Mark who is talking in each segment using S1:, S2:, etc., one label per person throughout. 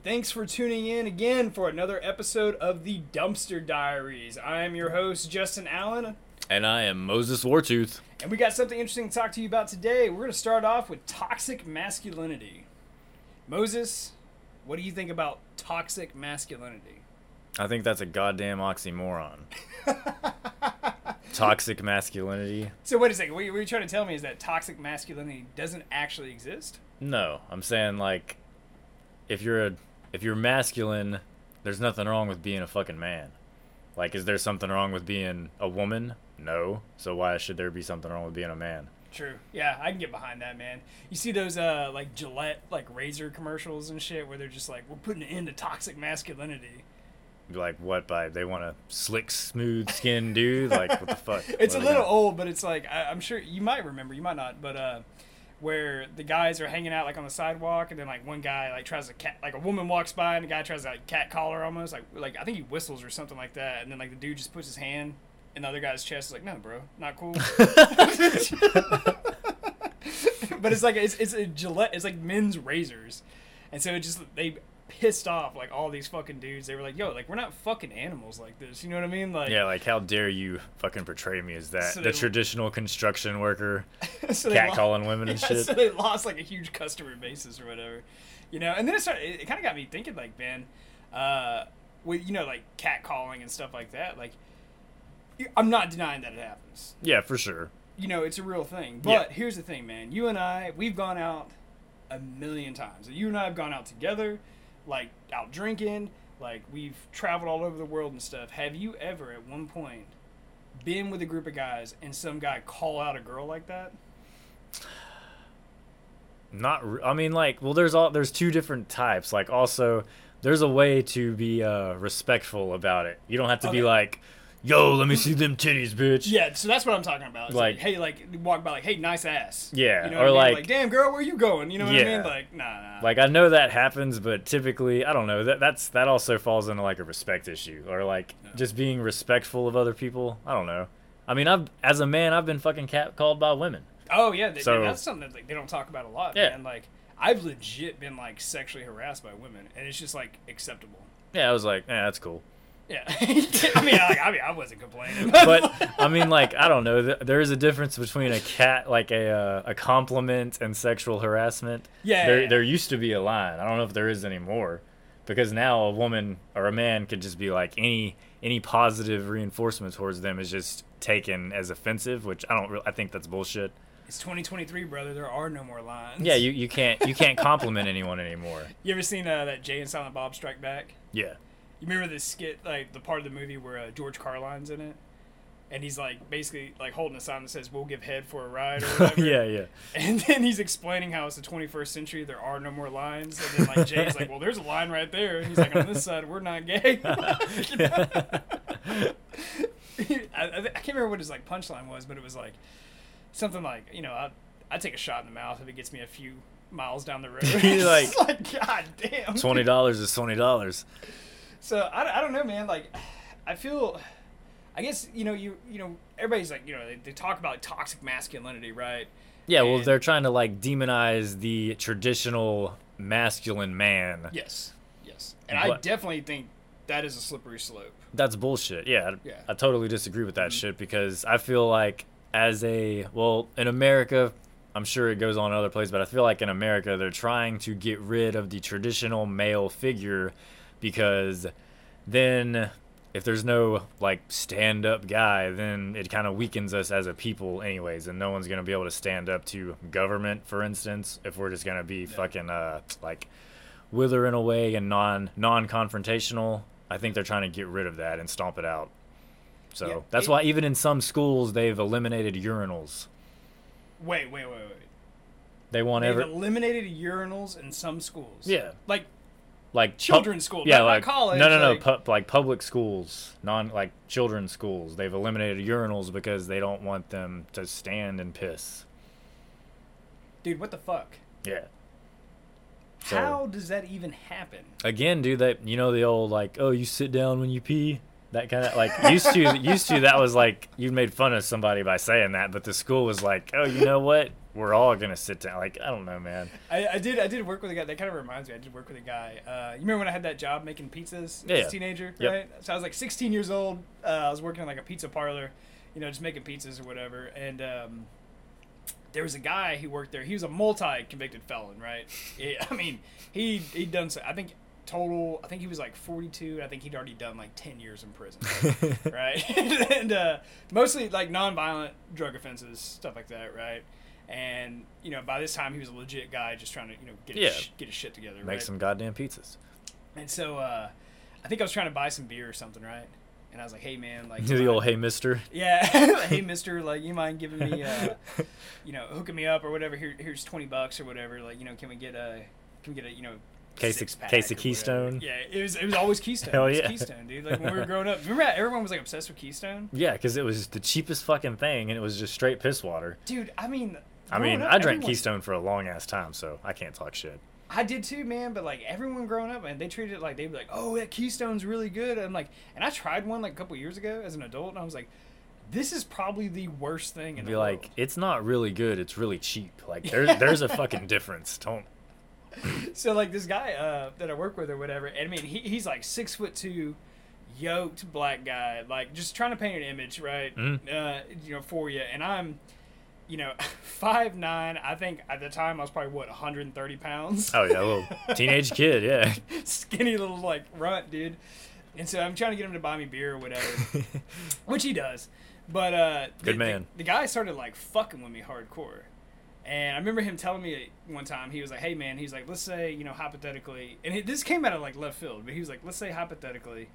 S1: and thanks for tuning in again for another episode of the Dumpster Diaries. I am your host, Justin Allen,
S2: And I am Moses Wartooth.
S1: and we got something interesting to talk to you about today. We're going to start off with toxic masculinity. Moses, what do you think about toxic masculinity?
S2: I think that's a goddamn oxymoron. Toxic masculinity?
S1: So, wait a second. What you're trying to tell me is that toxic masculinity doesn't actually exist?
S2: No, I'm saying like if you're a if you're masculine, there's nothing wrong with being a fucking man. Like is there something wrong with being a woman? No. So why should there be something wrong with being a man?
S1: True. Yeah, I can get behind that, man. You see those uh like Gillette like razor commercials and shit where they're just like, we're putting an end to toxic masculinity.
S2: Like what by they want a slick smooth skin dude? Like what the fuck?
S1: It's a
S2: What they
S1: little old, but it's like I, I'm sure you might remember, you might not, but uh, where the guys are hanging out like on the sidewalk, and then like one guy like tries to cat, like a woman walks by, and the guy tries to like cat collar almost, like like I think he whistles or something like that, and then like the dude just puts his hand in the other guy's chest, is like, no, bro, not cool. but it's like it's it's a Gillette, it's like men's razors, and so it just they pissed off like all these fucking dudes. They were like, yo, like we're not fucking animals like this. You know what I mean? Like
S2: Yeah, like how dare you fucking portray me as that
S1: So
S2: the traditional construction worker
S1: so they
S2: cat calling women and
S1: Yeah,
S2: shit.
S1: So they lost like a huge customer basis or whatever, you know. And then it started. It, kind of got me thinking, like, man, uh, with you know, like cat calling and stuff like that. Like, I'm not denying that it happens.
S2: Yeah, for sure.
S1: You know, it's a real thing.
S2: Yeah.
S1: But here's the thing, man. You and I, we've gone out a million times. You and I have gone out together, like out drinking. Like we've traveled all over the world and stuff. Have you ever, at one point, been with a group of guys and some guy call out a girl like that?
S2: Not, re- I mean, like, well, there's all there's two different types. Like, also, there's a way to be uh, respectful about it. You don't have to be like, "Yo, let me see them titties, bitch."
S1: Yeah, so that's what I'm talking about. It's like,
S2: Like-
S1: hey, like walk by, like, hey, nice ass.
S2: Yeah,
S1: you know
S2: or
S1: what I mean?
S2: like-
S1: damn girl, where you going? You know what I
S2: Yeah.
S1: mean? Like, nah, nah.
S2: Like, I know that happens, but typically, I don't know. That that's that also falls into like a respect issue, or like just being respectful of other people. I don't know. I mean, I've as a man, I've been fucking cat called by women.
S1: oh yeah, they,
S2: So-
S1: that's something that like, they don't talk about a lot,
S2: Yeah.
S1: man. Like, I've legit been like sexually harassed by women, and it's just like acceptable.
S2: Yeah, I was like, yeah, that's cool.
S1: Yeah, I mean, like, I mean, I wasn't complaining,
S2: but I mean, like I don't know. There is a difference between a cat, like a uh, a compliment, and sexual harassment.
S1: Yeah,
S2: There
S1: yeah.
S2: there used to be a line. I don't know if there is anymore, because now a woman or a man could just be like any any positive reinforcement towards them is just taken as offensive, which I don't. Re- I think that's bullshit.
S1: it's 2023, brother. There are no more lines.
S2: Yeah, you, you can't you can't compliment anyone anymore.
S1: You ever seen uh, that Jay and Silent Bob Strike Back?
S2: Yeah.
S1: You remember this skit, like the part of the movie where uh, George Carlin's in it, and he's like basically like holding a sign that says "We'll give head for a ride" or whatever.
S2: yeah, yeah.
S1: And then he's explaining how it's the 21st century. There are no more lines. And then like Jay's like, "Well, there's a line right there." And he's like, "On this side, we're not gay." I, I, I can't remember what his like punchline was, but it was like something like, you know, I I take a shot in the mouth if it gets me a few miles down the road.
S2: He's like-
S1: like, God damn.
S2: Twenty dollars is twenty dollars.
S1: So I, I don't know, man. Like, I feel, I guess you know you you know everybody's like you know they, they talk about toxic masculinity, right?
S2: Yeah, well, they're trying to like demonize the traditional masculine man.
S1: Yes, yes, and I definitely think that is a slippery slope.
S2: That's bullshit. Yeah, I-
S1: Yeah.
S2: I totally disagree with that
S1: Mhm.
S2: shit because I feel like as a well in America, I'm sure it goes on in other places, but I feel like in America they're trying to get rid of the traditional male figure because then if there's no like stand up guy, then it kind of weakens us as a people anyways, and no one's gonna be able to stand up to government, for instance, if we're just gonna be fucking uh like withering away and non non confrontational. I think they're trying to get rid of that and stomp it out. So
S1: Yeah,
S2: that's
S1: it-
S2: why even in some schools they've eliminated urinals.
S1: Wait, wait, wait, wait.
S2: They want
S1: They've
S2: every
S1: eliminated urinals in some schools.
S2: Yeah.
S1: like
S2: like
S1: children's school,
S2: Yeah, like
S1: college,
S2: No, no, no.
S1: like-
S2: pu- like public schools, non like children's schools. They've eliminated urinals because they don't want them to stand and piss.
S1: dude, what the fuck?
S2: Yeah. So-
S1: How does that even happen?
S2: Again, dude, that you know the old like, oh, you sit down when you pee. That kind of like used to used to that was like you made fun of somebody by saying that, but the school was like, oh, you know what? We're all gonna sit down. Like I don't know, man.
S1: I, I did I did work with a guy. That kind of reminds me. I did work with a guy. Uh, you remember when I had that job making pizzas
S2: Yeah,
S1: as a teenager,
S2: Yep.
S1: right? So I was like 16 years old. Uh, I was working in like a pizza parlor, you know, just making pizzas or whatever. And um, there was a guy who worked there. He was a multi-convicted felon, right? It- I mean, he he'd done. So, I think total. I think he was like 42. I think he'd already done like 10 years in prison. right? and uh, mostly like non-violent drug offenses, stuff like that, right? And you know, by this time he was a legit guy, just trying to you know get
S2: Yeah.
S1: his, sh- get his shit together,
S2: Make
S1: right?
S2: some goddamn pizzas.
S1: And so uh, I think I was trying to buy some beer or something, right? And I was like, hey man, like
S2: the old hey Mister.
S1: yeah, hey Mister, like you mind giving me, uh, you know, hooking me up or whatever? Here, here's twenty bucks or whatever. Like you know, can we get a, can we get a, you know.
S2: Case of- case of
S1: whatever.
S2: Keystone?
S1: Yeah, it was it was always Keystone.
S2: Hell
S1: It was
S2: yeah.
S1: Keystone, dude. Like when we were growing up, remember how everyone was like obsessed with Keystone?
S2: Yeah, because it was the cheapest fucking thing, and it was just straight piss water.
S1: Dude, I mean,
S2: I mean,
S1: up,
S2: I drank
S1: everyone-
S2: Keystone for a long ass time, so I can't talk shit.
S1: I did too, man. But like everyone growing up, man, they treated it like they'd be like, "Oh, that Keystone's really good." And I'm like, and I tried one like a couple years ago as an adult, and I was like, "This is probably the worst thing in
S2: Be
S1: the
S2: like,
S1: world."
S2: it's not really good. It's really cheap. Like there's there's a fucking difference. Don't.
S1: So like this guy uh, that I work with or whatever, and I mean, he, he's like six foot two, yoked black guy, like just trying to paint an image, right?
S2: Mhm.
S1: Uh, you know, for you, and I'm. You know, five nine. I think at the time I was probably what 130 pounds.
S2: Oh yeah, a little teenage kid. Yeah.
S1: skinny little like runt, dude. And so I'm trying to get him to buy me beer or whatever, which he does. But uh,
S2: Good
S1: the,
S2: man.
S1: The, the guy started like fucking with me hardcore, and I remember him telling me one time he was like, "Hey man," he's like, "Let's say you know hypothetically," and it, this came out of like left field, but he was like, "Let's say hypothetically,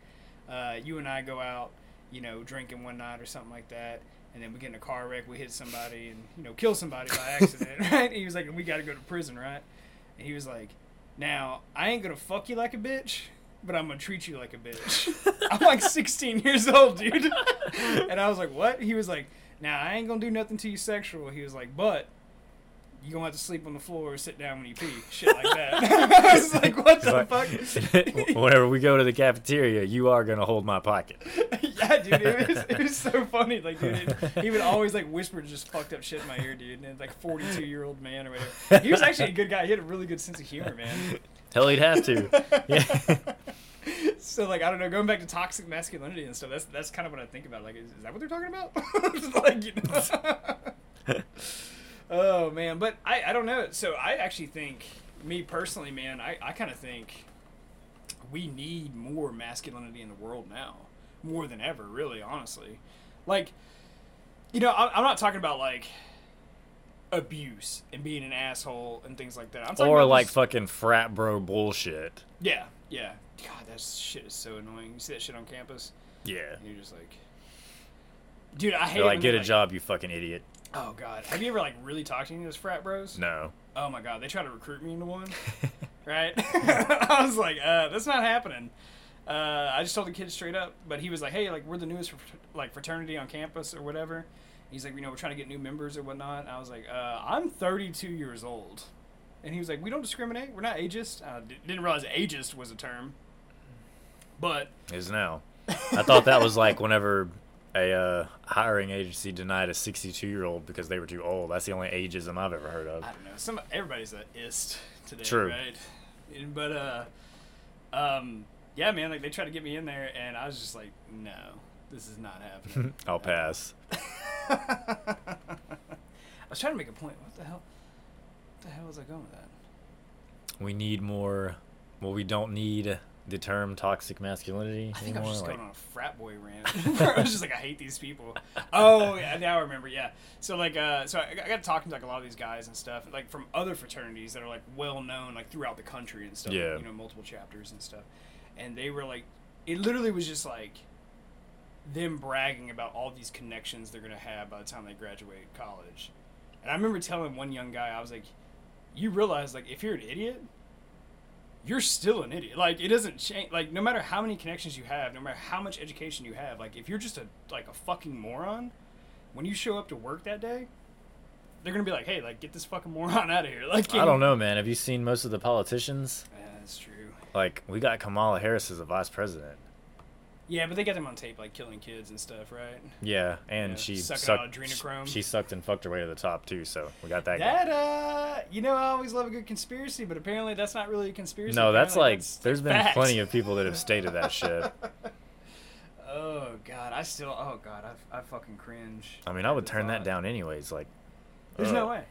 S1: uh, you and I go out, you know, drinking one night or something like that." And then we get in a car wreck, we hit somebody, and you know, kill somebody by accident, right? He was like, "We got to go to prison, right?" And he was like, now, I ain't gonna fuck you like a bitch, but I'm gonna treat you like a bitch. I'm like 16 years old, dude. and I was like, what? He was like, now, I ain't gonna do nothing to you sexual. He was like, but you gonna have to sleep on the floor or sit down when you pee. Shit like that. I was like, what the fuck?
S2: Whenever we go to the cafeteria, you are gonna hold my pocket.
S1: yeah, dude, it was, it was so funny. Like, dude, it- he would always like whisper just fucked up shit in my ear, dude. And it's like 42 year old man or whatever. He was actually a good guy. He had a really good sense of humor, man.
S2: Hell, he'd have to. Yeah.
S1: so like I don't know, going back to toxic masculinity and stuff. That's that's kind of what I think about. Like, is, is that what they're talking about? like, you know. Oh man, but I I don't know. So I actually think, me personally, man, I I kind of think we need more masculinity in the world now, more than ever. Really, honestly, like, you know, I'm, I'm not talking about like abuse and being an asshole and things like that. I'm talking
S2: or
S1: about
S2: like
S1: just-
S2: fucking frat bro bullshit.
S1: yeah, yeah. God, that shit is so annoying. You see that shit on campus,
S2: Yeah.
S1: and you're just like, dude, I hate.
S2: They're
S1: it
S2: like, get a job, you fucking idiot.
S1: Oh god, have you ever like really talked to any of those frat bros?
S2: No.
S1: Oh my god, they try to recruit me into one, right? I was like, uh, that's not happening. Uh, I just told the kid straight up, but he was like, hey, like we're the newest like fraternity on campus or whatever. He's like, you know, we're trying to get new members or whatnot. And I was like, uh, I'm 32 years old, and he was like, we don't discriminate. We're not ageist. I d- didn't realize ageist was a term, but
S2: Is now. I thought that was like whenever a uh, hiring agency denied a 62 year old because they were too old. That's the only ageism I've ever heard of.
S1: I don't know. Some everybody's a ist today,
S2: True.
S1: right? But uh, um, yeah, man. Like they tried to get me in there, and I was just like, no, this is not happening.
S2: I'll pass.
S1: I was trying to make a point. What the hell? What the hell was I going with that?
S2: We need more. Well, we don't need the term toxic masculinity
S1: I think I
S2: anymore.
S1: was just
S2: like,
S1: going on a frat boy rant. I was just like, I hate these people. Oh yeah, now I remember. Yeah. So like, uh, so I, I got talking to like a lot of these guys and stuff, like from other fraternities that are like well known, like throughout the country and stuff.
S2: Yeah.
S1: You know, multiple chapters and stuff. And they were like, it literally was just like them bragging about all these connections they're gonna have by the time they graduate college. And I remember telling one young guy, I was like, you realize like if you're an idiot, you're still an idiot. Like it doesn't change. Like no matter how many connections you have, no matter how much education you have, like if you're just a like a fucking moron, when you show up to work that day, they're gonna be like, hey, like get this fucking moron out of here. Like
S2: I don't know, man. Have you seen most of the politicians?
S1: Yeah, that's true.
S2: Like, we got Kamala Harris as a vice president.
S1: Yeah, but they got them on tape, like killing kids and stuff, right?
S2: Yeah, and
S1: Yeah,
S2: she sucked.
S1: adrenochrome.
S2: She sucked and fucked her way to the top too. So we got that.
S1: That uh, you know, I always love a good conspiracy, but apparently that's not really a conspiracy.
S2: no, that's like.
S1: that's
S2: there's been
S1: fact.
S2: plenty of people that have stated that shit.
S1: Oh god, I still. Oh god, I, I fucking cringe.
S2: I mean, I would turn that down anyways. Like.
S1: There's no way.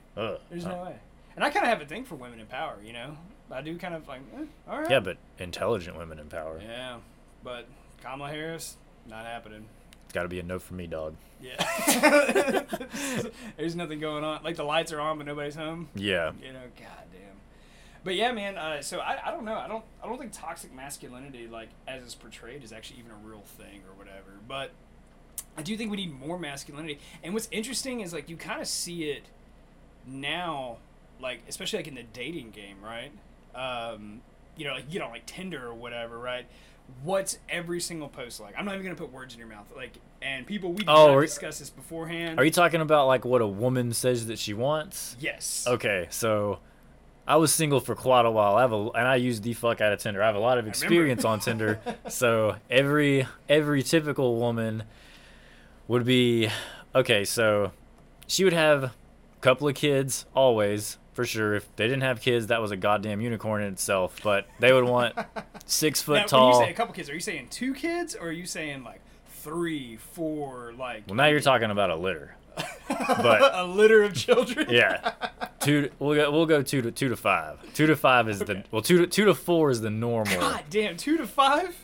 S1: There's
S2: Uh,
S1: no way. And I kind of have a thing for women in power, you know. I do kind of like, eh, all right.
S2: Yeah, but intelligent women in power.
S1: Yeah, but Kamala Harris, not happening.
S2: It's got to be a no for me, dog.
S1: Yeah. There's nothing going on. Like the lights are on, but nobody's home.
S2: Yeah.
S1: You know, goddamn. But yeah, man. Uh, so I, I don't know. I don't I don't think toxic masculinity, like as it's portrayed, is actually even a real thing or whatever. But I do think we need more masculinity. And what's interesting is like you kind of see it now, like especially like in the dating game, right? Um, you know, like you know, like Tinder or whatever, right? What's every single post like? I'm not even gonna put words in your mouth, like. And people, we did
S2: Oh,
S1: not
S2: are-
S1: discuss this beforehand.
S2: Are you talking about like what a woman says that she wants?
S1: Yes.
S2: Okay, so I was single for quite a while. I have a, and I used the fuck out of Tinder. I have a lot of experience on Tinder. So every every typical woman would be okay. So she would have a couple of kids always for sure. If they didn't have kids, that was a goddamn unicorn in itself. But they would want six foot
S1: Now,
S2: tall.
S1: you say a couple kids, are you saying two kids or are you saying like three, four, like
S2: well, now you're talking about a litter. but-
S1: a litter of children?
S2: Yeah, two. We'll go. We'll go two to two to five. Two to five is the well. Two to two to four is the normal.
S1: God damn, two to five?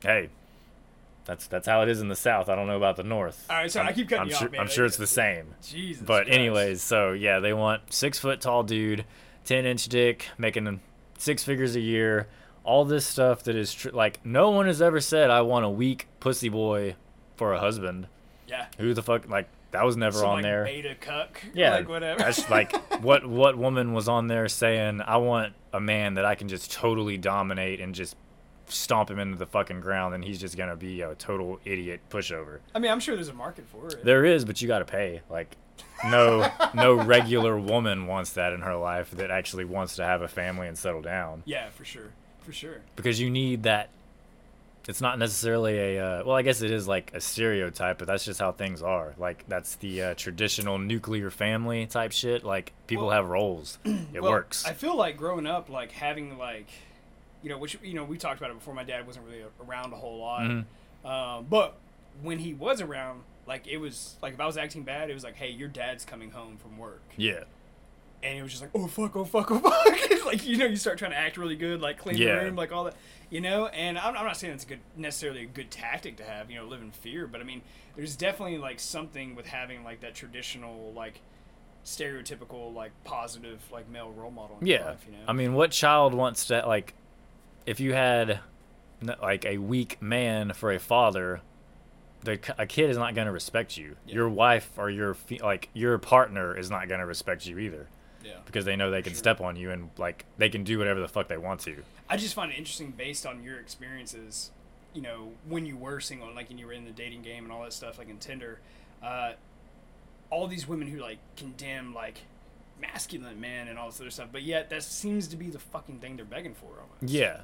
S2: Hey, that's that's how it is in the South. I don't know about the North.
S1: All right, sorry,
S2: I'm,
S1: I keep cutting
S2: I'm
S1: you
S2: sure,
S1: off, man.
S2: I'm sure it's the same.
S1: Jesus.
S2: But
S1: Christ.
S2: anyways, so yeah, they want six foot tall dude, ten inch dick, making six figures a year. All this stuff that is tr- like no one has ever said I want a weak pussy boy for a husband.
S1: Yeah.
S2: Who the fuck like that was never
S1: Some,
S2: on
S1: like,
S2: there.
S1: Beta cuck.
S2: Yeah,
S1: Like whatever.
S2: That's like what what woman was on there saying I want a man that I can just totally dominate and just stomp him into the fucking ground and he's just gonna be a total idiot pushover.
S1: I mean, I'm sure there's a market for it.
S2: There is, but you gotta pay. Like no no regular woman wants that in her life that actually wants to have a family and settle down.
S1: yeah, for sure. For sure.
S2: Because you need that it's not necessarily a uh, well i guess it is like a stereotype but that's just how things are. Like that's the uh, traditional nuclear family type shit. Like people
S1: Well-
S2: have roles. It
S1: Well,
S2: works.
S1: I feel like growing up, like having like, you know, which you know we talked about it before. My dad wasn't really around a whole lot,
S2: Mhm.
S1: um, but when he was around, like it was like if I was acting bad, it was like, hey, your dad's coming home from work,
S2: yeah
S1: and it was just like, oh fuck, oh fuck, oh fuck, it's like you know, you start trying to act really good, like clean
S2: Yeah.
S1: the room, like all that, you know. And I'm, I'm not saying it's a good necessarily a good tactic to have, you know, live in fear, but I mean, there's definitely like something with having like that traditional like stereotypical like positive like male role model in your
S2: yeah
S1: life, you know.
S2: i mean what child wants to like if you had like a weak man for a father the, a kid is not going to respect you
S1: Yeah.
S2: your wife or your like your partner is not going to respect you either
S1: yeah.
S2: because they know they can
S1: Sure.
S2: step on you and like they can do whatever the fuck they want to
S1: I just find it interesting based on your experiences, you know, when you were single, like when you were in the dating game and all that stuff, like in Tinder, uh, all these women who like condemn like masculine men and all this other stuff, but yet that seems to be the fucking thing they're begging for almost.
S2: yeah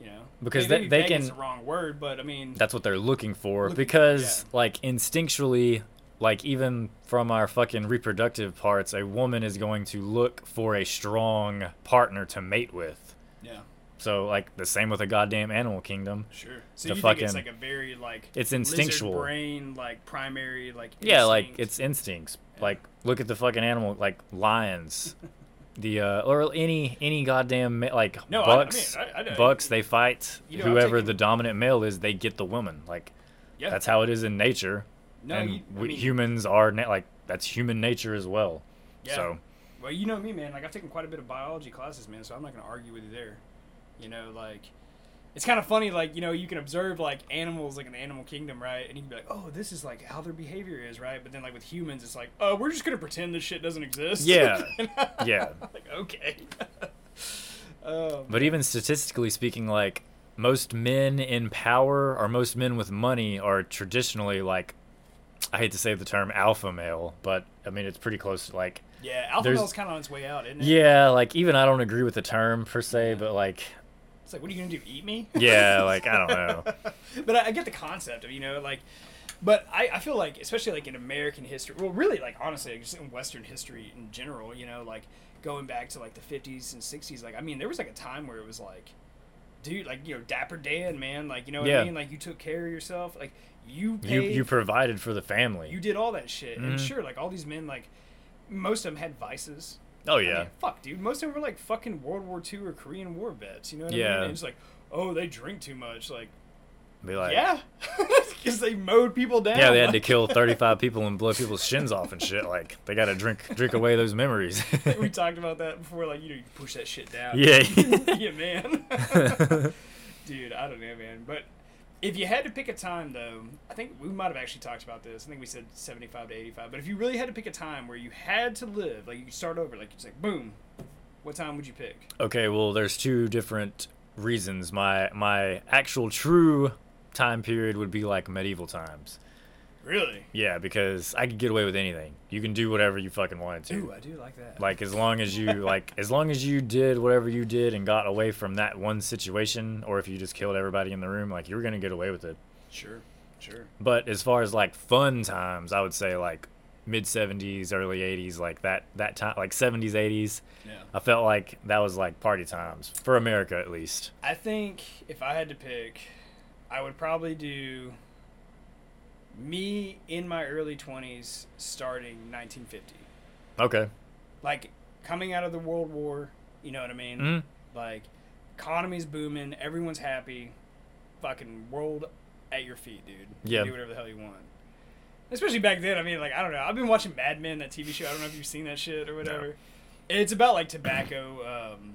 S1: You know,
S2: Because
S1: Maybe
S2: they- they can-
S1: the wrong word, but I mean,
S2: that's what they're looking for
S1: Looking for,
S2: because
S1: yeah.
S2: like instinctually like even from our fucking reproductive parts a woman is going to look for a strong partner to mate with.
S1: Yeah,
S2: so like the same with a goddamn animal kingdom.
S1: Sure. So
S2: The
S1: you think it's like a very like
S2: it's instinctual.
S1: brain, like primary, like
S2: yeah like it's instincts.
S1: Yeah.
S2: like look at the fucking animal like lions. The uh or any any goddamn ma- like
S1: No, I- I
S2: bucks.
S1: mean, I- I
S2: bucks they fight.
S1: You know,
S2: whoever
S1: taking-
S2: the dominant male is they get the woman. Like
S1: yeah.
S2: that's how it is in nature
S1: no,
S2: and
S1: you,
S2: we,
S1: mean,
S2: humans are na- like that's human nature as well
S1: Yeah.
S2: so
S1: Well, you know me, man. Like I've taken quite a bit of biology classes, man. So I'm not gonna argue with you there. You know, like it's kind of funny. Like you know, you can observe like animals, like in the animal kingdom, right? And you can be like, oh, this is like how their behavior is, right? But then like with humans, it's like, oh, we're just gonna pretend this shit doesn't exist.
S2: Yeah. Yeah.
S1: like okay. um,
S2: But even statistically speaking, like most men in power or most men with money are traditionally like I hate to say the term alpha male, but I mean it's pretty close to like
S1: yeah, alpha male's kind of on its way out, isn't it?
S2: yeah, like even I don't agree with the term per se, but like
S1: It's like, what are you gonna do? Eat me?
S2: Yeah, like I don't know.
S1: but I, I get the concept of you know like, but I, I feel like especially like in American history, well, really like honestly, just in Western history in general, you know, like going back to like the fifties and sixties, like I mean, there was like a time where it was like, dude, like you know, Dapper Dan, man, like you know what
S2: Yeah.
S1: I mean, like you took care of yourself, like you
S2: You you provided for the family.
S1: you did all that shit, and
S2: Mhm.
S1: sure, like all these men, like most of them had vices.
S2: oh
S1: I
S2: yeah.
S1: mean, fuck, dude. Most of them were like fucking World War II or Korean War vets. You know what I mean? And it's like, oh, they drink too much. Like,
S2: Be like,
S1: yeah, because they mowed people down.
S2: Yeah, they had to kill 35 people and blow people's shins off and shit. Like they got to drink drink away those memories.
S1: we talked about that before. Like, you know, you push that shit down.
S2: Yeah.
S1: yeah, man. dude, I don't know, man. But if you had to pick a time, though, I think we might have actually talked about this. I think we said seventy-five to eighty-five. But if you really had to pick a time where you had to live, like you could start over, like it's like boom, what time would you pick?
S2: okay, well, there's two different reasons. My my actual true time period would be like medieval times.
S1: Really?
S2: Yeah, because I could get away with anything. You can do whatever you fucking wanted to.
S1: Ooh, I do like that.
S2: Like as long as you like as long as you did whatever you did and got away from that one situation or if you just killed everybody in the room, like you were going to get away with it.
S1: Sure, sure.
S2: But as far as like fun times, I would say like mid 70s, early 80s, like that that time like 70s, 80s.
S1: Yeah.
S2: I felt like that was like party times for America at least.
S1: I think if I had to pick, I would probably do me in my early 20s starting 1950.
S2: Okay.
S1: Like coming out of the World War, you know what I mean?
S2: Mhm.
S1: Like economy's booming, everyone's happy, fucking world at your feet, dude.
S2: Yeah.
S1: do whatever the hell you want. Especially back then, I mean, like I don't know. I've been watching Mad Men, that TV show. I don't know if you've seen that shit or whatever. It's about like tobacco. Um,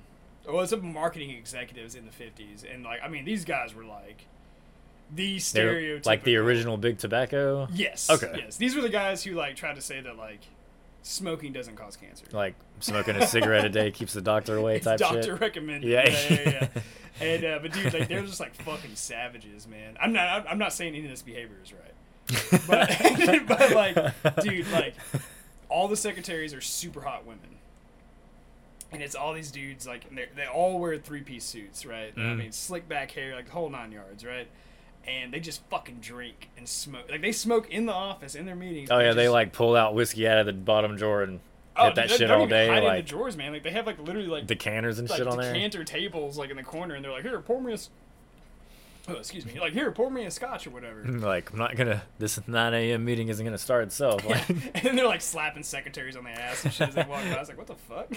S1: well, it's about marketing executives in the fifties, and like I mean, these guys were like the
S2: They're like the original Big Tobacco.
S1: Yes.
S2: Okay.
S1: Yes, these were the guys who like tried to say that like smoking doesn't cause cancer.
S2: Like smoking a cigarette a day keeps the doctor away
S1: it's
S2: type
S1: doctor
S2: shit.
S1: recommended.
S2: Yeah.
S1: yeah, yeah. yeah. and uh, but dude, like they're just like fucking savages, man. I'm not. I'm- not saying any of this behavior is right, but but like, dude, like all the secretaries are super hot women. And it's all these dudes like they all wear three piece suits, right? I
S2: Mhm.
S1: mean, slick back hair, like the whole nine yards, right? And they just fucking drink and smoke. Like they smoke in the office in their meetings.
S2: Oh yeah, they like pull out whiskey out of the bottom drawer and
S1: oh,
S2: hit that shit all day,
S1: hide in
S2: like
S1: the drawers, man. Like they have like literally like
S2: decanters and
S1: like
S2: shit on there.
S1: decanter tables like in the corner, and they're like, "Here, pour me a." Oh, excuse me. Like, here, pour me a scotch or whatever.
S2: Like I'm not gonna. This 9 a.m. meeting isn't gonna start itself.
S1: Yeah.
S2: Like,
S1: and then they're like slapping secretaries on the ass and shit as they walk by. I was like, what the fuck?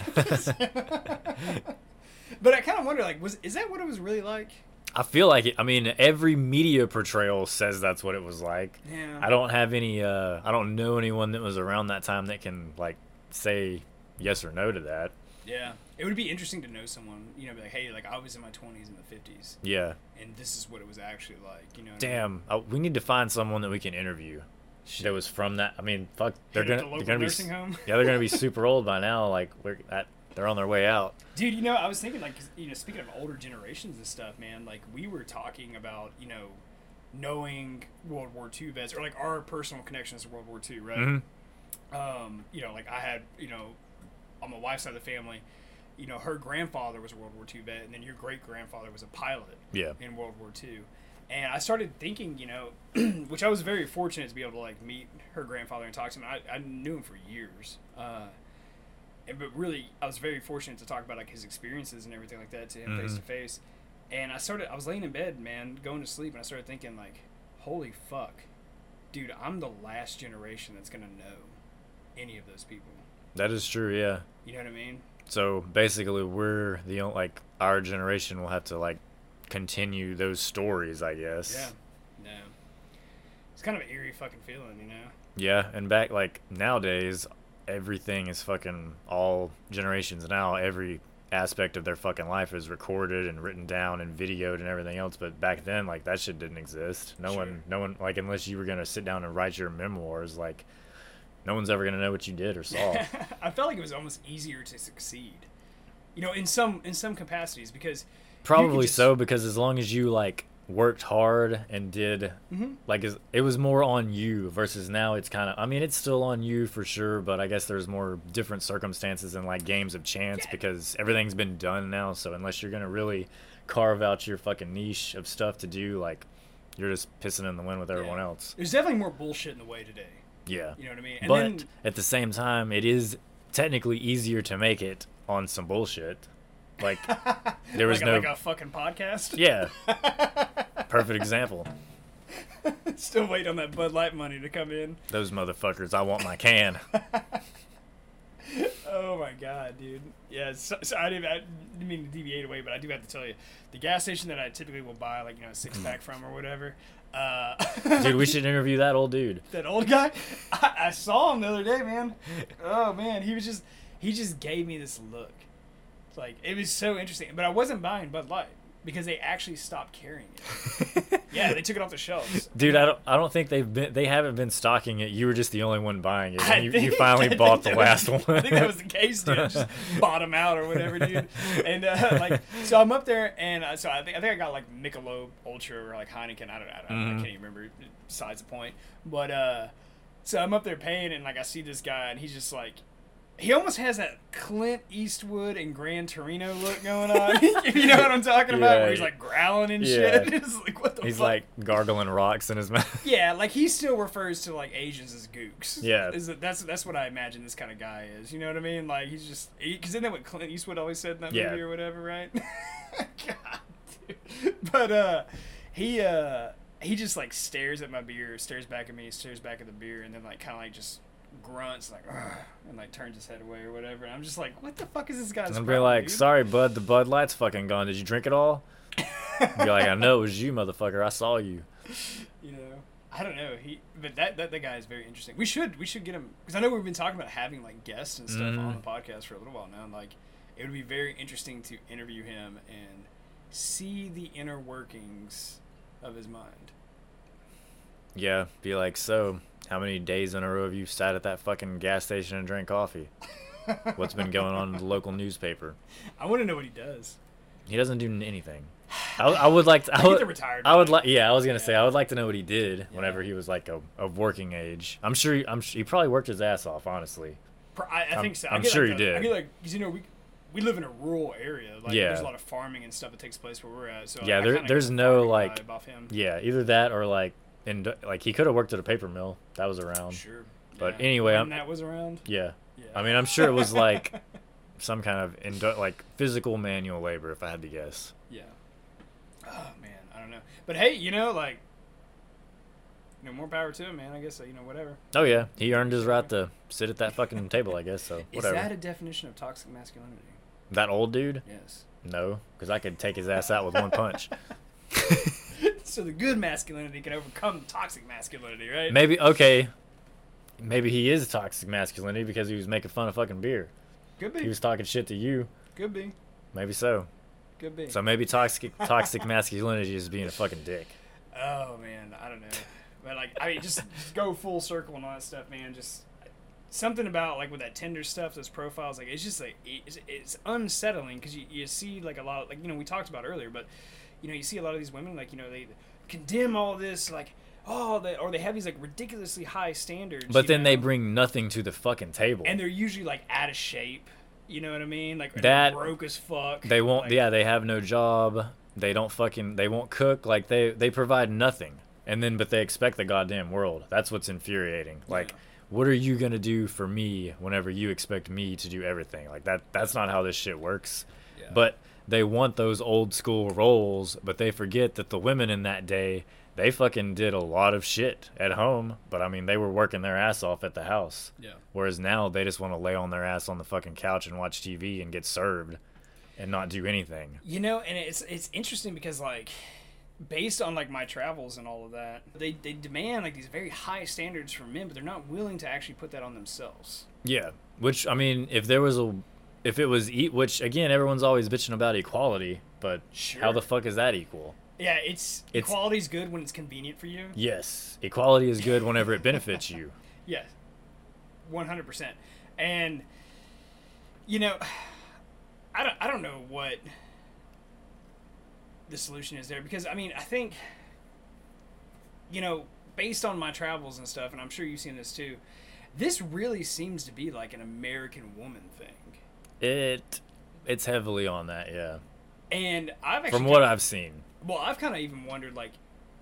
S1: but I kind of wonder, like, was is that what it was really like?
S2: I feel like it. I mean, every media portrayal says that's what it was like.
S1: Yeah.
S2: I don't have any. Uh, I don't know anyone that was around that time that can like say yes or no to that.
S1: Yeah. It would be interesting to know someone, you know, be like, hey, like I was in my 20s and the 50s,
S2: Yeah.
S1: and this is what it was actually like, you know. what I mean?
S2: Damn. Uh, we need to find someone that we can interview. That was from that. I mean, fuck. They're
S1: Hit
S2: gonna.
S1: the
S2: They're gonna be.
S1: home.
S2: Yeah, they're gonna be super old by now. Like we're at. They're on their way out.
S1: Dude, you know, I was thinking like you know, speaking of older generations and stuff, man, like we were talking about, you know, knowing World War II vets or like our personal connections to World War II, right?
S2: Mhm.
S1: Um, you know, like I had, you know, on my wife's side of the family, you know, her grandfather was a World War II vet, and then your great grandfather was a pilot
S2: Yeah.
S1: in World War II. And I started thinking, you know, which I was very fortunate to be able to like meet her grandfather and talk to him. I, I knew him for years. Uh, and, but really, I was very fortunate to talk about like his experiences and everything like that to him face to face. And I started, I was laying in bed, man, going to sleep, and I started thinking like, holy fuck, dude, I'm the last generation that's gonna know any of those people.
S2: That is true. Yeah.
S1: You know what I mean?
S2: So basically, we're the only like our generation will have to like continue those stories, I guess.
S1: Yeah. No. It's kind of an eerie fucking feeling, you know.
S2: Yeah, and back like nowadays, everything is fucking all generations now. Every aspect of their fucking life is recorded and written down and videoed and everything else. But back then, like that shit didn't exist. No
S1: Sure.
S2: one, no one, like unless you were gonna sit down and write your memoirs, like no one's ever gonna know what you did or saw.
S1: I felt like it was almost easier to succeed. You know, in some in some capacities because
S2: Probably
S1: just-
S2: so because as long as you like worked hard and did
S1: Mhm.
S2: like it was more on you versus now it's kind of I mean it's still on you for sure but I guess there's more different circumstances and like games of chance
S1: Yeah.
S2: because everything's been done now so unless you're going to really carve out your fucking niche of stuff to do like you're just pissing in the wind with everyone
S1: Yeah.
S2: else.
S1: There's definitely more bullshit in the way today.
S2: Yeah.
S1: You know what I mean? And
S2: but
S1: then
S2: at the same time it is technically easier to make it on some bullshit. Like there was
S1: like,
S2: no
S1: like a fucking podcast.
S2: Yeah. Perfect example.
S1: Still waiting on that Bud Light money to come in.
S2: Those motherfuckers, I want my can.
S1: Oh my god, dude. Yeah, so, so I, didn't, I didn't mean to deviate away, but I do have to tell you, the gas station that I typically will buy, like you know, a six pack from or whatever. Uh,
S2: Dude, we should interview that old dude.
S1: that old guy. I, I saw him the other day, man. Oh man, he was just he just gave me this look. Like it was so interesting, but I wasn't buying Bud Light because they actually stopped carrying it. Yeah, they took it off the shelves.
S2: Dude, I don't I don't think they've been they haven't been stocking it. You were just the only one buying it. And you,
S1: think-
S2: you finally
S1: think
S2: bought the
S1: that
S2: last
S1: was-
S2: one.
S1: I think that was the case, dude. I just bottom out or whatever, dude. And uh, like, so I'm up there, and uh, so I think I think I got like Michelob Ultra or like Heineken. I don't, I, don't, I
S2: Mhm.
S1: can't even remember. Besides the point, but uh, so I'm up there paying, and like I see this guy, and he's just like. He almost has that Clint Eastwood and Gran Torino look going on. you know what I'm talking about?
S2: Yeah.
S1: Where he's like growling and
S2: Yeah.
S1: shit. It's like what the
S2: He's
S1: fuck?
S2: like gargling rocks in his mouth.
S1: Yeah, like he still refers to like Asians as gooks.
S2: Yeah.
S1: is that, that's that's what I imagine this kind of guy is. You know what I mean? Like he's just because isn't that what Clint Eastwood always said in that
S2: Yeah.
S1: movie or whatever, right? God, dude. But uh, he uh he just like stares at my beer, stares back at me, stares back at the beer, and then like kind of like just grunts like and like turns his head away or whatever. And I'm just like, what the fuck is this guy's?
S2: And be
S1: problem,
S2: like,
S1: dude?
S2: sorry, bud, the Bud Light's fucking gone. Did you drink it all? Be like, I know it was you, motherfucker. I saw you.
S1: you know i don't know he but that, that that guy is very interesting we should we should get him because i know we've been talking about having like guests and stuff on
S2: Mhm.
S1: the podcast for a little while now and like it would be very interesting to interview him and see the inner workings of his mind
S2: Yeah, be like, so, how many days in a row have you sat at that fucking gas station and drank coffee? What's been going on in the local newspaper?
S1: i want to know what he does
S2: He doesn't do anything. I, I would like to. I
S1: I
S2: would,
S1: retired
S2: I would like. Yeah, I was gonna say I would like to know what he did
S1: Yeah.
S2: whenever he was like a, of working age. I'm sure. He, I'm. su- He probably worked his ass off. Honestly.
S1: I, I think so.
S2: I'm sure
S1: like,
S2: he
S1: the- I
S2: did.
S1: get like because you know we we live in a rural area. Like
S2: Yeah.
S1: there's a lot of farming and stuff that takes place where we're at. So
S2: Yeah, there- there's no, like-. Yeah, either that or like, in like he could have worked at a paper mill. That was around.
S1: Sure.
S2: But
S1: yeah.
S2: anyway,
S1: when
S2: I'm-
S1: that was around.
S2: Yeah.
S1: Yeah.
S2: I mean, I'm sure it was like some kind of indo- like physical manual labor, if I had to guess.
S1: Yeah. Oh man, I don't know. But hey, you know, like, you know, more power to him, man. I guess uh, you know, whatever.
S2: Oh yeah, he earned his right to sit at that fucking table. I guess so. Whatever.
S1: Is that a definition of toxic masculinity?
S2: that old dude?
S1: Yes.
S2: No, because I could take his ass out with one punch.
S1: so the good masculinity can overcome toxic masculinity, right?
S2: Maybe okay. Maybe he is toxic masculinity because he was making fun of fucking beer.
S1: Could be.
S2: He was talking shit to you.
S1: Could be.
S2: Maybe so.
S1: Could be.
S2: So maybe toxic toxic masculinity is being a fucking dick.
S1: Oh man, I don't know. But like, I mean, just, just go full circle and all that stuff, man. Just something about like with that Tinder stuff, those profiles, like it's just like it's, it's unsettling because you, you see like a lot of like you know we talked about earlier, but you know you see a lot of these women like you know they condemn all this like oh they or they have these like ridiculously high standards.
S2: But then they bring nothing to the fucking table.
S1: and they're usually like out of shape. You know what I mean? Like
S2: That-
S1: broke as fuck.
S2: They won't.
S1: like,
S2: yeah, they have no job. They don't fucking. They won't cook. Like they they provide nothing. And then, but they expect the goddamn world. That's what's infuriating. Like,
S1: Yeah.
S2: what are you gonna do for me whenever you expect me to do everything? Like that. That's not how this shit works.
S1: Yeah.
S2: But they want those old school roles, but they forget that the women in that day they fucking did a lot of shit at home. But I mean, they were working their ass off at the house.
S1: Yeah.
S2: Whereas now they just want to lay on their ass on the fucking couch and watch TV and get served and not do anything.
S1: You know, and it's it's interesting because like based on like my travels and all of that, they they demand like these very high standards from men, but they're not willing to actually put that on themselves.
S2: Yeah. Which I mean, if there was a if it was eat which again everyone's always bitching about equality, but how the fuck is that equal?
S1: Yeah, it's,
S2: It's-
S1: equality's good when it's convenient for you.
S2: Yes. Equality is good whenever it benefits you.
S1: Yes. 100%. And you know, I don't I don't know what the solution is there because I mean I think you know based on my travels and stuff, and I'm sure you've seen this too. This really seems to be like an American woman thing,
S2: It it's heavily on that, yeah.
S1: and I've actually
S2: From what I've seen.
S1: well, I've kind of even wondered like,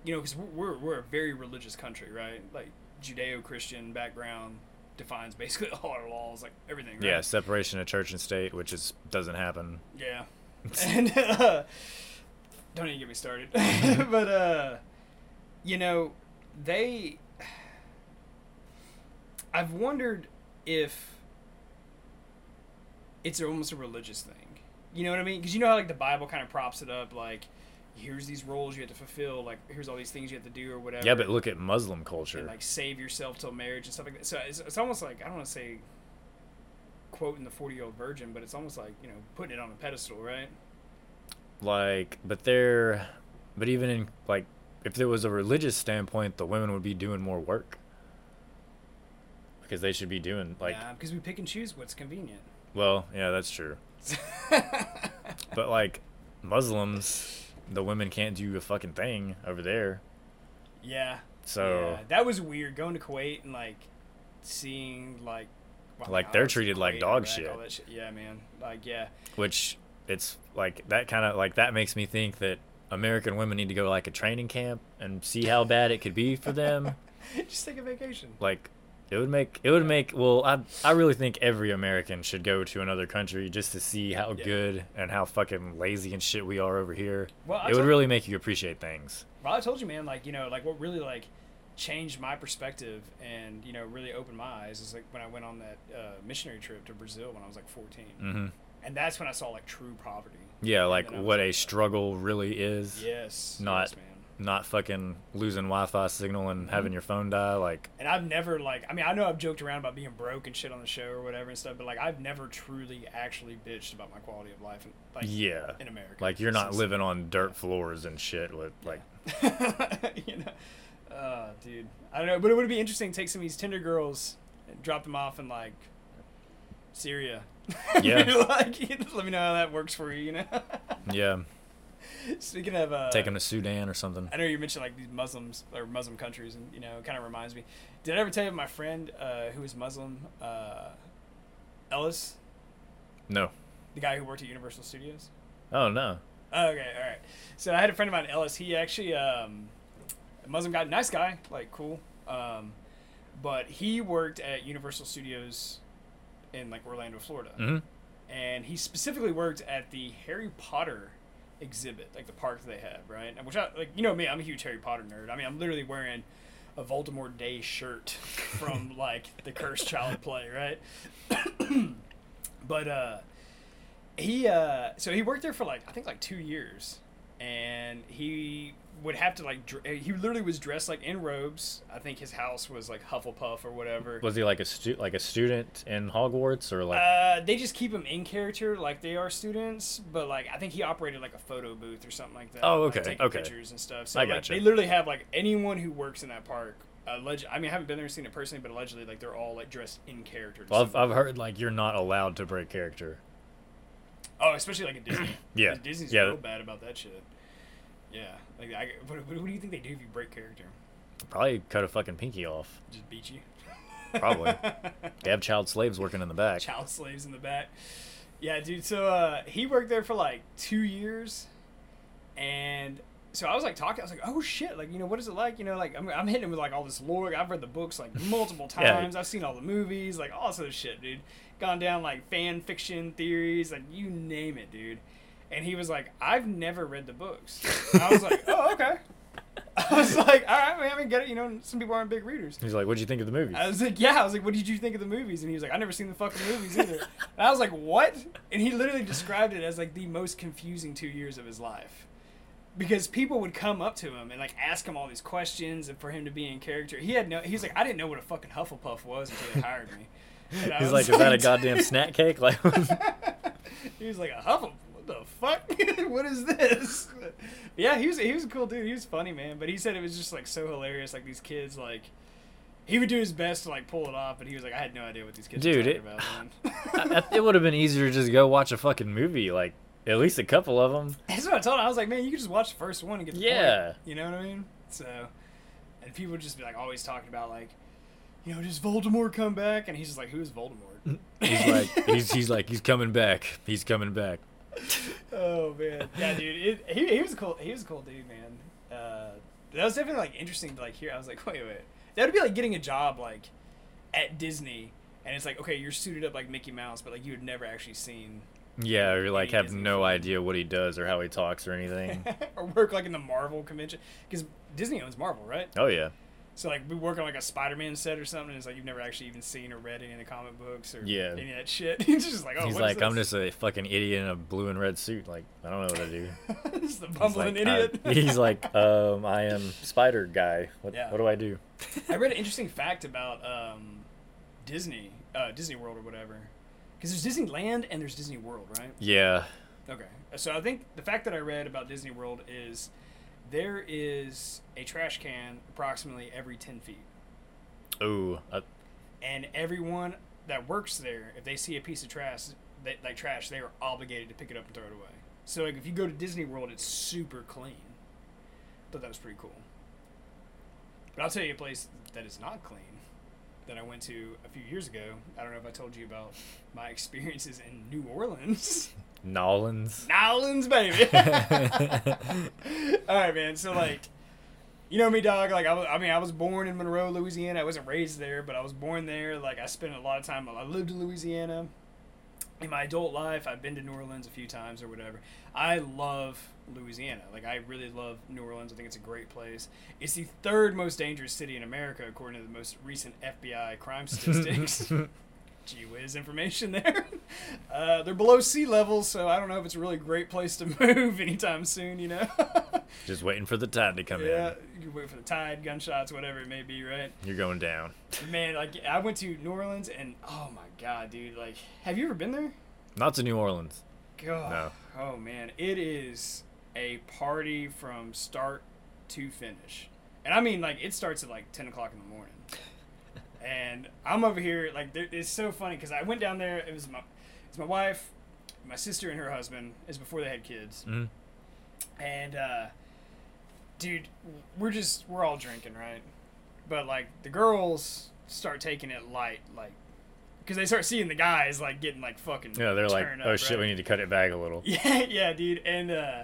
S1: you know, because we're we're a very religious country, right? Like Judeo-Christian background defines basically all our laws, like everything. Right?
S2: Yeah, separation of church and state, which is doesn't happen.
S1: Yeah. and uh, don't even get me started. but uh, you know, they. I've wondered if it's almost a religious thing. You know what I mean? Because you know how like the Bible kind of props it up, like here's these roles you have to fulfill, like here's all these things you have to do or whatever.
S2: Yeah, but look at Muslim culture.
S1: and like save yourself till marriage and stuff like that. So it's, it's almost like I don't want to say quoting the forty year old virgin, but it's almost like you know putting it on a pedestal, right?
S2: like but they're but even in like if there was a religious standpoint the women would be doing more work because they should be doing like
S1: yeah, because we pick and choose what's convenient.
S2: well yeah that's true but like muslims the women can't do a fucking thing over there
S1: yeah.
S2: so
S1: yeah. that was weird going to Kuwait and like seeing like
S2: Like, they're treated like dog shit.
S1: shit. Yeah, man. Like yeah.
S2: which it's like that kind of like that makes me think that american women need to go to like a training camp and see how bad it could be for them
S1: Just take a vacation.
S2: like it would make it would make well I I really think every American should go to another country just to see how
S1: Yeah.
S2: good and how fucking lazy and shit we are over here.
S1: Well, I
S2: it would really make you appreciate things.
S1: Well, I told you, man. Like you know, like what really like changed my perspective and you know really opened my eyes is like when I went on that uh, missionary trip to Brazil when I was like 14,
S2: hmm
S1: and that's when I saw like true poverty.
S2: Yeah, like
S1: then I was
S2: what
S1: like,
S2: a struggle really is.
S1: Yes.
S2: Not-
S1: yes, man.
S2: Not fucking losing Wi-Fi signal and
S1: Mm-hmm.
S2: having your phone die. Like
S1: And I've never like I mean I know I've joked around about being broke and shit on the show or whatever and stuff, but like I've never truly actually bitched about my quality of life in, like
S2: yeah,
S1: in America.
S2: like you're not living on dirt floors and shit with like
S1: you know, uh, dude, I don't know, but it would be interesting to take some of these Tinder girls and drop them off in like Syria.
S2: Yeah.
S1: like let me know how that works for you. You know.
S2: yeah,
S1: Speaking of uh,
S2: take them to Sudan or something.
S1: I know you mentioned like these Muslims or Muslim countries, and you know, it kind of reminds me. Did I ever tell you my friend uh, who is Muslim, uh, Ellis,
S2: No.
S1: the guy who worked at Universal Studios?
S2: Oh no.
S1: Oh, okay, all right. So I had a friend of mine, Ellis. He actually, um, a Muslim guy, nice guy, like cool. Um, but he worked at Universal Studios in like Orlando, Florida,
S2: hmm
S1: and he specifically worked at the Harry Potter exhibit, like the park they have, right? And which I like, you know me, I'm a huge Harry Potter nerd. I mean, I'm literally wearing a Voldemort Day shirt from like the Cursed Child play, right? but uh he uh so he worked there for like I think like 2 years and he would have to like dr- he literally was dressed like in robes. I think his house was like Hufflepuff or whatever.
S2: Was he like a stu- like a student in Hogwarts or like?
S1: Uh, they just keep him in character like they are students, but like I think he operated like a photo booth or something like that.
S2: Oh,
S1: like,
S2: okay,
S1: taking
S2: okay.
S1: Pictures and stuff. So
S2: I
S1: like,
S2: gotcha.
S1: they literally have like anyone who works in that park. Alleged, I mean, I haven't been there and seen it personally, but allegedly, like they're all like dressed in character.
S2: well, I've, I've heard like you're not allowed to break character.
S1: Oh, especially like at Disney.
S2: Yeah,
S1: 'Cause Disney's
S2: yeah.
S1: real bad about that shit. Yeah, like I, what, what, what do you think they do if you break character?
S2: Probably cut a fucking pinky off.
S1: Just beat you.
S2: Probably. They have child slaves working in the back.
S1: child slaves in the back. Yeah, dude. So uh, he worked there for like two years, and so I was like talking. I was like, "Oh shit! Like, you know, what is it like? You know, like I'm, I'm hitting him with like all this lore. I've read the books like multiple
S2: Yeah.
S1: times. I've seen all the movies, like all this shit, dude. Gone down like fan fiction theories, like you name it, dude." And he was like, "I've never read the books." And I was like, "Oh, okay." I was like, "All right, man, I mean, get it. You know, some people aren't big readers."
S2: He's like, "What'd you think of the movie?"
S1: I was like, yeah. I was like, what did you think of the movies? And he was like, I never seen the fucking movies either. and I was like, what? And he literally described it as like the most confusing two years of his life. Because people would come up to him and like ask him all these questions, and for him to be in character, he had no. He's like, I didn't know what a fucking Hufflepuff was until they hired me. And
S2: He's
S1: was
S2: like, "Is that a goddamn snack cake?" Like,
S1: he was like a Hufflepuff. What the fuck? what is this? yeah, he was he was a cool dude. He was funny, man. But he said it was just like so hilarious. Like these kids, like he would do his best to like pull it off, but he was like, I had no idea what these kids
S2: Dude,
S1: were
S2: it-
S1: talking about.
S2: I- I- it would have been easier to just go watch a fucking movie. Like, at least a couple of them.
S1: That's what I told him. I was like, man, you could just watch the first one and get the
S2: Yeah.
S1: point. You know what I mean? So, and people would just be like always talking about like, you know, does Voldemort come back? And he's just like, who's Voldemort?
S2: He's like, he's he's like, he's coming back. He's coming back.
S1: oh man, yeah, dude. It, he, he was a cool. He was a cool dude, man. Uh, that was definitely like interesting to like hear. I was like, wait, wait. That would be like getting a job like at Disney, and it's like, okay, you're suited up like Mickey Mouse, but like you had never actually seen
S2: Yeah, or like have
S1: Disney
S2: no
S1: film.
S2: idea what he does or how he talks or anything.
S1: or work like in the Marvel convention because Disney owns Marvel, right?
S2: oh yeah,
S1: So like we work on like a Spider-Man set or something, and it's like you've never actually even seen or read any of the comic books or
S2: Yeah.
S1: any of that shit. He's just like, oh,
S2: he's
S1: what is
S2: like, I'm just a fucking idiot in a blue and red suit. Like, I don't know what to do.
S1: Just the
S2: He's
S1: bumbling
S2: like,
S1: idiot.
S2: I- he's like, um, I am Spider Guy. What,
S1: Yeah.
S2: what do I do?
S1: I read an interesting fact about um, Disney, uh, Disney World or whatever. Because there's Disneyland and there's Disney World, right?
S2: Yeah,
S1: Okay. So I think the fact that I read about Disney World is there is a trash can approximately every 10 feet.
S2: ooh, uh,
S1: And everyone that works there, if they see a piece of trash, they, like trash, they are obligated to pick it up and throw it away. So like if you go to Disney World, it's super clean. Thought that was pretty cool. But I'll tell you a place that is not clean that I went to a few years ago. I don't know if I told you about my experiences in New Orleans.
S2: Nolans.
S1: Nowlands, baby. All right, man. So like, you know me, dog. Like I, was, I mean, I was born in Monroe, Louisiana. I wasn't raised there, but I was born there. Like I spent a lot of time. I lived in Louisiana. In my adult life, I've been to New Orleans a few times or whatever. I love Louisiana. Like I really love New Orleans. I think it's a great place. It's the third most dangerous city in America according to the most recent FBI crime statistics. Gee whiz information there. Uh, they're below sea level, so I don't know if it's a really great place to move anytime soon, you know?
S2: Just waiting for the tide to come
S1: yeah,
S2: in.
S1: Yeah, you can wait for the tide, gunshots, whatever it may be, right?
S2: You're going down.
S1: Man, like, I went to New Orleans, and oh my god, dude, like, have you ever been there?
S2: Not to New Orleans.
S1: God.
S2: No.
S1: Oh man, it is a party from start to finish, and I mean like it starts at like ten o'clock in the morning, and I'm over here like it's so funny because I went down there. It was my it's my wife, my sister, and her husband. Is before they had kids,
S2: Mhm.
S1: and uh, dude, we're just we're all drinking right, but like the girls start taking it light, like. Because they start seeing the guys like getting like fucking
S2: Yeah, they're like, oh
S1: up,
S2: shit,
S1: right?
S2: we need to cut it back a little.
S1: Yeah, yeah, dude, and uh,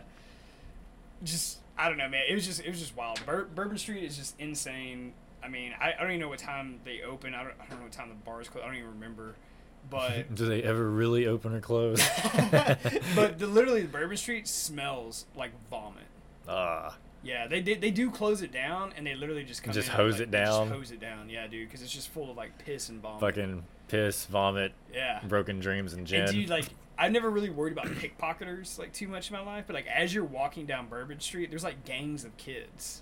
S1: just I don't know, man. It was just it was just wild. Bur- Bourbon Street is just insane. I mean, I, I don't even know what time they open. I don't I don't know what time the bars close. I don't even remember. But
S2: Do they ever really open or close?
S1: but the, literally, Bourbon Street smells like vomit.
S2: Ah,
S1: Yeah, they did. They do close it down, and they literally just come
S2: Just hose
S1: and,
S2: it
S1: like, just
S2: down?
S1: hose it down. Yeah, dude, because it's just full of like piss and vomit.
S2: fucking piss, vomit,
S1: yeah.
S2: broken dreams, and gin.
S1: And dude, like, I've never really worried about pickpocketers like too much in my life, but like as you're walking down Bourbon Street, there's like gangs of kids,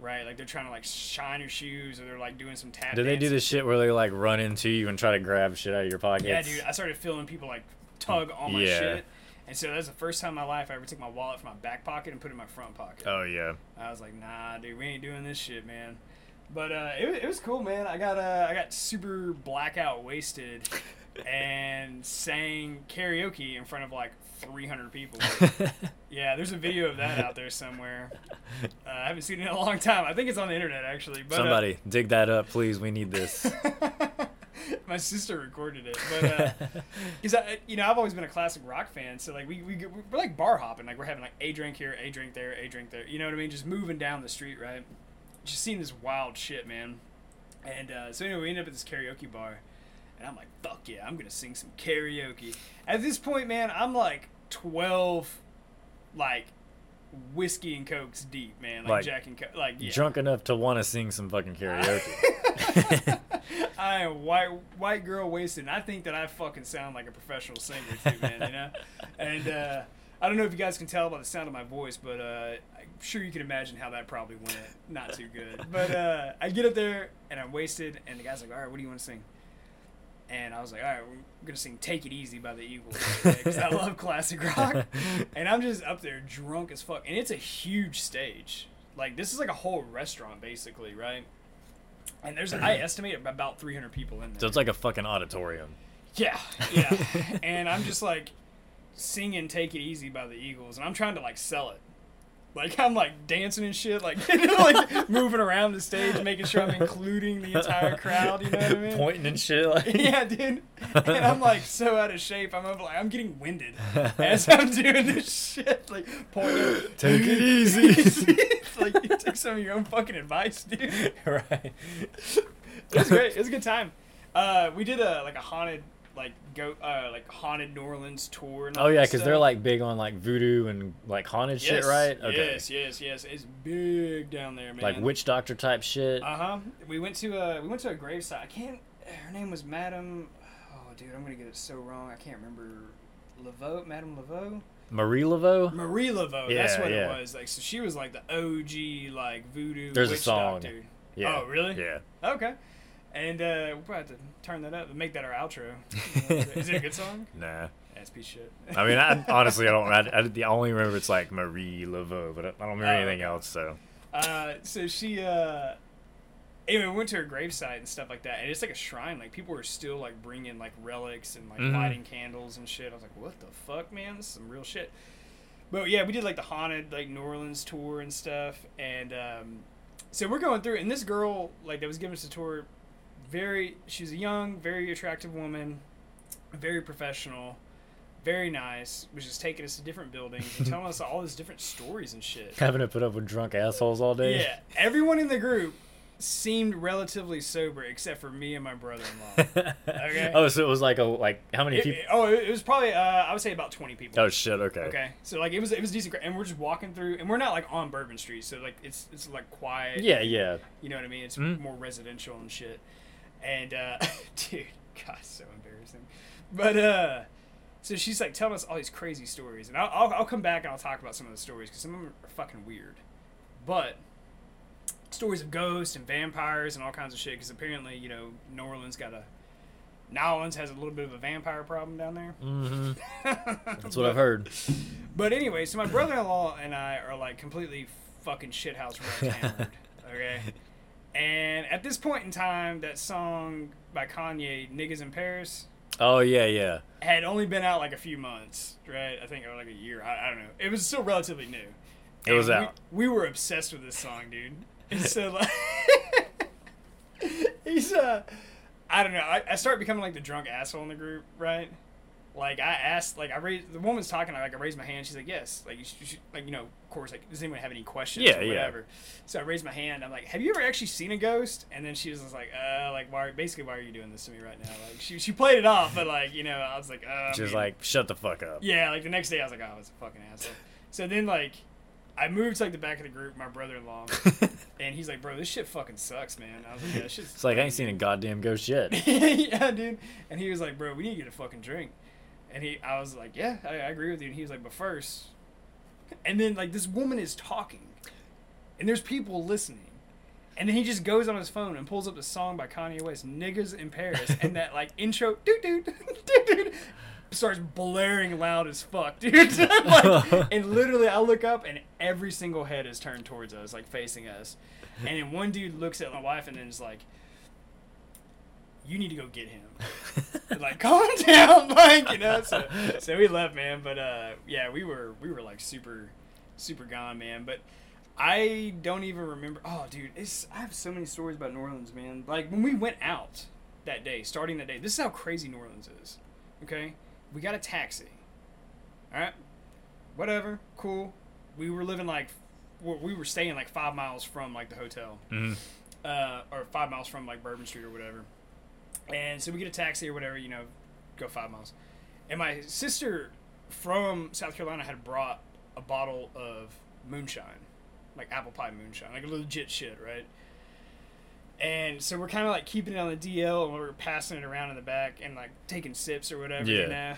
S1: right? Like they're trying to like shine your shoes, or they're like doing some tap.
S2: do they do this shit where they like run into you and try to grab shit out of your pockets?
S1: Yeah, dude. I started feeling people like tug on my
S2: Yeah.
S1: shit, and so that's the first time in my life I ever took my wallet from my back pocket and put it in my front pocket.
S2: Oh yeah.
S1: I was like, nah, dude, we ain't doing this shit, man. But uh, it, it was cool, man. I got uh, I got super blackout wasted and sang karaoke in front of like 300 people. yeah, there's a video of that out there somewhere. Uh, I haven't seen it in a long time. I think it's on the internet actually. But, uh,
S2: Somebody dig that up, please. We need this.
S1: my sister recorded it, but because I, you know, I've always been a classic rock fan, so like we we we're like bar hopping, like we're having like a drink here, a drink there, a drink there. You know what I mean? Just moving down the street, right? Just seeing this wild shit, man. And uh, so anyway, we ended up at this karaoke bar, and I'm like, fuck yeah, I'm gonna sing some karaoke. At this point, man, I'm like 12, like whiskey and cokes deep, man, like,
S2: Like,
S1: Jack and Co- like yeah.
S2: Drunk enough to want to sing some fucking karaoke.
S1: I am white white girl wasted. And I think that I fucking sound like a professional singer too, man. You know, and uh, I don't know if you guys can tell by the sound of my voice, but uh, I'm sure you can imagine how that probably went not too good. But uh, I get up there and I'm wasted, and the guy's like, "All right, what do you want to sing?" And I was like, "All right, we're gonna sing "Take It Easy" by the Eagles because I love classic rock." and I'm just up there drunk as fuck, and it's a huge stage. Like this is like a whole restaurant basically, right? And there's I estimate about 300 people in there.
S2: so it's like a fucking auditorium.
S1: yeah, yeah. and I'm just like singing "Take It Easy" by the Eagles, and I'm trying to like sell it. Like I'm like dancing and shit, like like moving around the stage, making sure I'm including the entire crowd. You know what I mean?
S2: Pointing and shit. Like.
S1: yeah, dude. And I'm like so out of shape. I'm over, like I'm getting winded as I'm doing this shit. Like pointing.
S2: Take it easy.
S1: It's like you take some of your own fucking advice, dude.
S2: right.
S1: It was great. It was a good time. Uh, we did a like a haunted like go uh like haunted New Orleans tour. And
S2: Oh yeah, because they're like big on like voodoo and like haunted shit, right? Okay.
S1: Yes, yes, yes. It's big down there, man.
S2: Like witch doctor type shit.
S1: Uh huh. We went to a we went to a gravesite. I can't. Her name was Madame. Oh, dude, I'm gonna get it so wrong. I can't remember. Laveau, Madame Laveau,
S2: Marie Laveau.
S1: Marie Laveau. that's what
S2: yeah.
S1: it was. Like, so she was like the OG like voodoo
S2: There's a
S1: witch
S2: song.
S1: doctor.
S2: Yeah.
S1: Oh, really?
S2: Yeah.
S1: Okay. And uh, we'll probably have to turn that up and make that our outro. Is it a good song?
S2: Nah.
S1: That's piece shit.
S2: I mean, I, honestly, I don't. I, I, the only remember it's like Marie Laveau, but I, don't remember
S1: Oh,
S2: anything else. So.
S1: Uh, so she, uh, anyway, we went to her gravesite and stuff like that, and it's like a shrine. Like people were still like bringing like relics and like
S2: Mhm.
S1: lighting candles and shit. I was like, what the fuck, man? This is some real shit. But yeah, we did like the haunted like New Orleans tour and stuff, and um, so we're going through, and this girl like that was giving us a tour, very, she's a young, very attractive woman, very professional. Very nice. Was just taking us to different buildings and telling us all these different stories and shit.
S2: Having to put up with drunk assholes all day.
S1: Yeah, everyone in the group seemed relatively sober except for me and my brother-in-law. Okay.
S2: Oh, so it was like a like how many
S1: It-
S2: people?
S1: it- oh, it was probably uh, I would say about twenty people.
S2: Oh shit. Okay.
S1: Okay, so like it was it was decent, and we're just walking through, and we're not like on Bourbon Street, so like it's it's like quiet.
S2: Yeah. Yeah.
S1: You know what I mean? It's
S2: Mhm.
S1: more residential and shit. And uh, dude, God, so embarrassing. But uh, so she's like telling us all these crazy stories, and I'll I'll, I'll come back and I'll talk about some of the stories because some of them are fucking weird. But stories of ghosts and vampires and all kinds of shit because apparently you know New Orleans got a New Orleans has a little bit of a vampire problem down there.
S2: hmm That's what I've heard.
S1: But anyway, so my brother-in-law and I are like completely fucking shithouse wrecked hammered. Okay. And at this point in time, that song by Kanye, "Niggas in Paris,"
S2: Oh yeah. Yeah.
S1: had only been out like a few months, right? I think or like a year. I, I don't know. It was still relatively new.
S2: It was
S1: And we-
S2: out.
S1: We, were obsessed with this song, dude. And so like, he's uh, I don't know. I, I started becoming like the drunk asshole in the group, right? Like I asked, like I raised the woman's talking, I like I raised my hand. She's like, "Yes." Like you should, you should- like you know, of course, like does anyone have any questions?
S2: Yeah,
S1: or
S2: yeah.
S1: whatever. So I raised my hand. I'm like, "Have you ever actually seen a ghost?" And then she was just like, "Uh, like why? Basically, why are you doing this to me right now?" Like she she played it off, but like you know, I was like, uh, I
S2: Just like shut the fuck up.
S1: yeah, like the next day I was like, oh, I was a fucking asshole. So then like I moved to like the back of the group, my brother in law, and he's like, bro, this shit fucking sucks, man. I was like, yeah, shit's
S2: It's like I ain't seen a goddamn ghost yet.
S1: yeah, dude. And he was like, bro, we need to get a fucking drink. And he, I was like, yeah, I, I agree with you. And he was like, but first, and then like this woman is talking, and there's people listening. And then he just goes on his phone and pulls up the song by Kanye West, "Niggas in Paris," and that like intro, dude, dude, dude, dude, starts blaring loud as fuck, dude. like, and literally, I look up and every single head is turned towards us, like facing us. And then one dude looks at my wife and then is like, "You need to go get him." like, calm down, like you know. So, so we left, man. But uh, yeah, we were we were like super, super gone, man. But I don't even remember. Oh, dude, it's I have so many stories about New Orleans, man. Like when we went out that day, starting that day. This is how crazy New Orleans is. Okay, we got a taxi. All right, whatever, cool. We were living like, we we were staying like five miles from like the hotel,
S2: hmm
S1: uh, or five miles from like Bourbon Street or whatever. And so we get a taxi or whatever, you know, go five miles. And my sister from South Carolina had brought a bottle of moonshine, like apple pie moonshine, like legit shit, right? And so we're kind of like keeping it on the DL and we're passing it around in the back and like taking sips or whatever,
S2: Yeah.
S1: you know?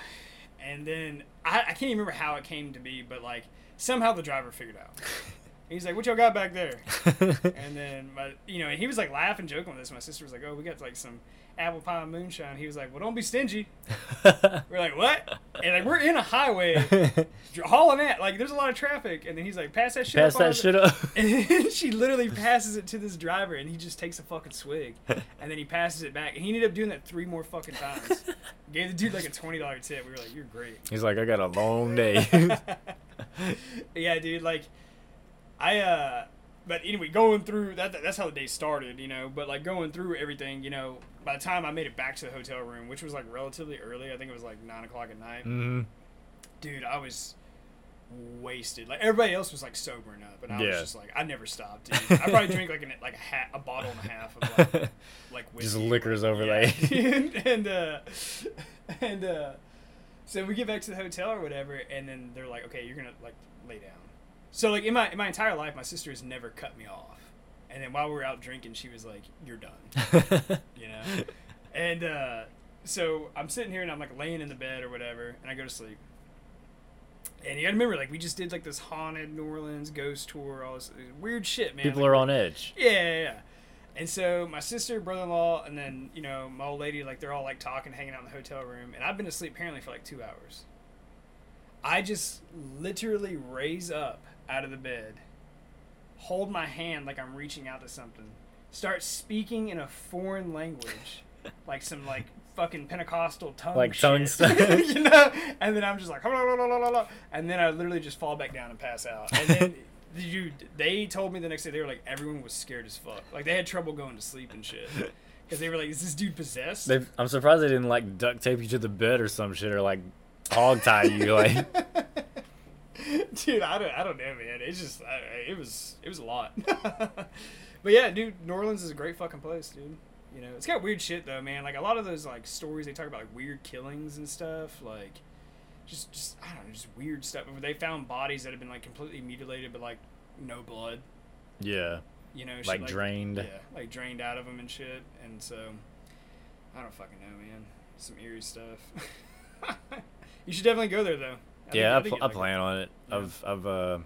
S1: And then I, I can't even remember how it came to be, but like somehow the driver figured out. He's like, "What y'all got back there?" And then, my, you know, and he was like laughing, joking with us. My sister was like, "Oh, we got like some apple pie moonshine." He was like, "Well, don't be stingy." We're like, "What?" and like we're in a highway, hauling at like there's a lot of traffic, and then he's like, "Pass that shit
S2: Pass
S1: up."
S2: that shit up.
S1: And she literally passes it to this driver, and he just takes a fucking swig, and then he passes it back, and he ended up doing that three more fucking times. Gave the dude like a twenty dollar tip. We were like, "You're great."
S2: He's like, I got a long day.
S1: yeah, dude. Like, I uh, but anyway, going through that that's how the day started, you know. But like going through everything, you know, by the time I made it back to the hotel room, which was like relatively early, I think it was like nine o'clock at night.
S2: hmm
S1: Dude, I was wasted. Like everybody else was like sobering up, and I
S2: Yeah.
S1: was just like, I never stopped. Dude. I probably drank like an, like a hat, a bottle and a half of like, like
S2: Just
S1: whiskey.
S2: liquors
S1: Yeah,
S2: overlay.
S1: dude. and uh, and uh, so we get back to the hotel or whatever, and then they're like, okay, you're gonna like lay down. So like in my in my entire life, my sister has never cut me off. And then while we were out drinking, she was like, "You're done," you know. And uh, so I'm sitting here and I'm like laying in the bed or whatever, and I go to sleep. And you gotta remember, like we just did like this haunted New Orleans ghost tour, all this weird shit, man.
S2: People
S1: Like,
S2: are on edge.
S1: yeah, yeah, yeah. And so my sister, brother-in-law, and then you know my old lady, like they're all like talking, hanging out in the hotel room, and I've been asleep apparently for like two hours. I just literally raise up out of the bed, hold my hand like I'm reaching out to something, start speaking in a foreign language, like some like fucking Pentecostal tongue,
S2: Like tongue stuff.
S1: you know. And then I'm just like, and then I literally just fall back down and pass out, and then. Dude, they told me the next day they were like everyone was scared as fuck. Like they had trouble going to sleep and shit because they were like, "Is this dude possessed?"
S2: They, I'm surprised they didn't like duct tape you to the bed or some shit or like hog tie you. Like,
S1: dude, I don't, I don't know, man. It's just, I, it was, it was a lot. but yeah, dude, New Orleans is a great fucking place, dude. You know, it's got weird shit though, man. Like a lot of those like stories they talk about like weird killings and stuff, like just, just I don't know, just weird stuff. Where they found bodies that had been like completely mutilated, but like no blood.
S2: yeah,
S1: You know, shit
S2: like drained.
S1: Yeah, like drained out of them and shit. And so, I don't fucking know, man. Some eerie stuff. you should definitely go there though. I
S2: yeah, I,
S1: think- I think
S2: pl- I
S1: like it.
S2: plan on it.
S1: Yeah.
S2: I've I've uh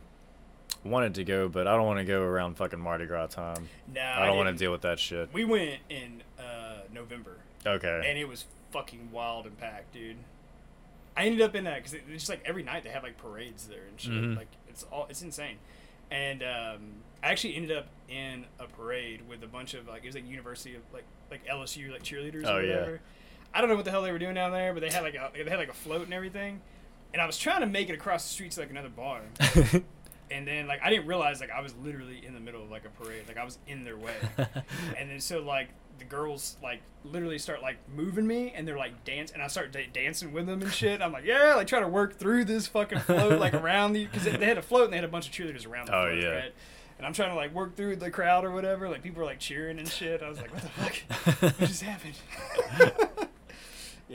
S2: wanted to go, but I don't want to go around fucking Mardi Gras time.
S1: No,
S2: I don't want to deal with that shit.
S1: We went in uh, November,
S2: Okay.
S1: and it was fucking wild and packed, dude. I ended up in that because it's just like every night they have like parades there and shit.
S2: Mhm.
S1: Like it's all it's insane. And um, I actually ended up in a parade with a bunch of like it was like University of like like LSU like cheerleaders
S2: Oh,
S1: or
S2: yeah.
S1: whatever. I don't know what the hell they were doing down there, but they had like a they had like a float and everything. And I was trying to make it across the street to like another bar. and then like I didn't realize like I was literally in the middle of like a parade, like I was in their way. and then so like the girls like literally start like moving me, and they're like dance, and I start da- dancing with them and shit. I'm like, yeah, like trying to work through this fucking float like around the because they, they had a float and they had a bunch of cheerleaders around the
S2: Oh,
S1: float,
S2: yeah.
S1: right? And I'm trying to like work through the crowd or whatever. Like people are like cheering and shit. I was like, what the fuck? what just happened?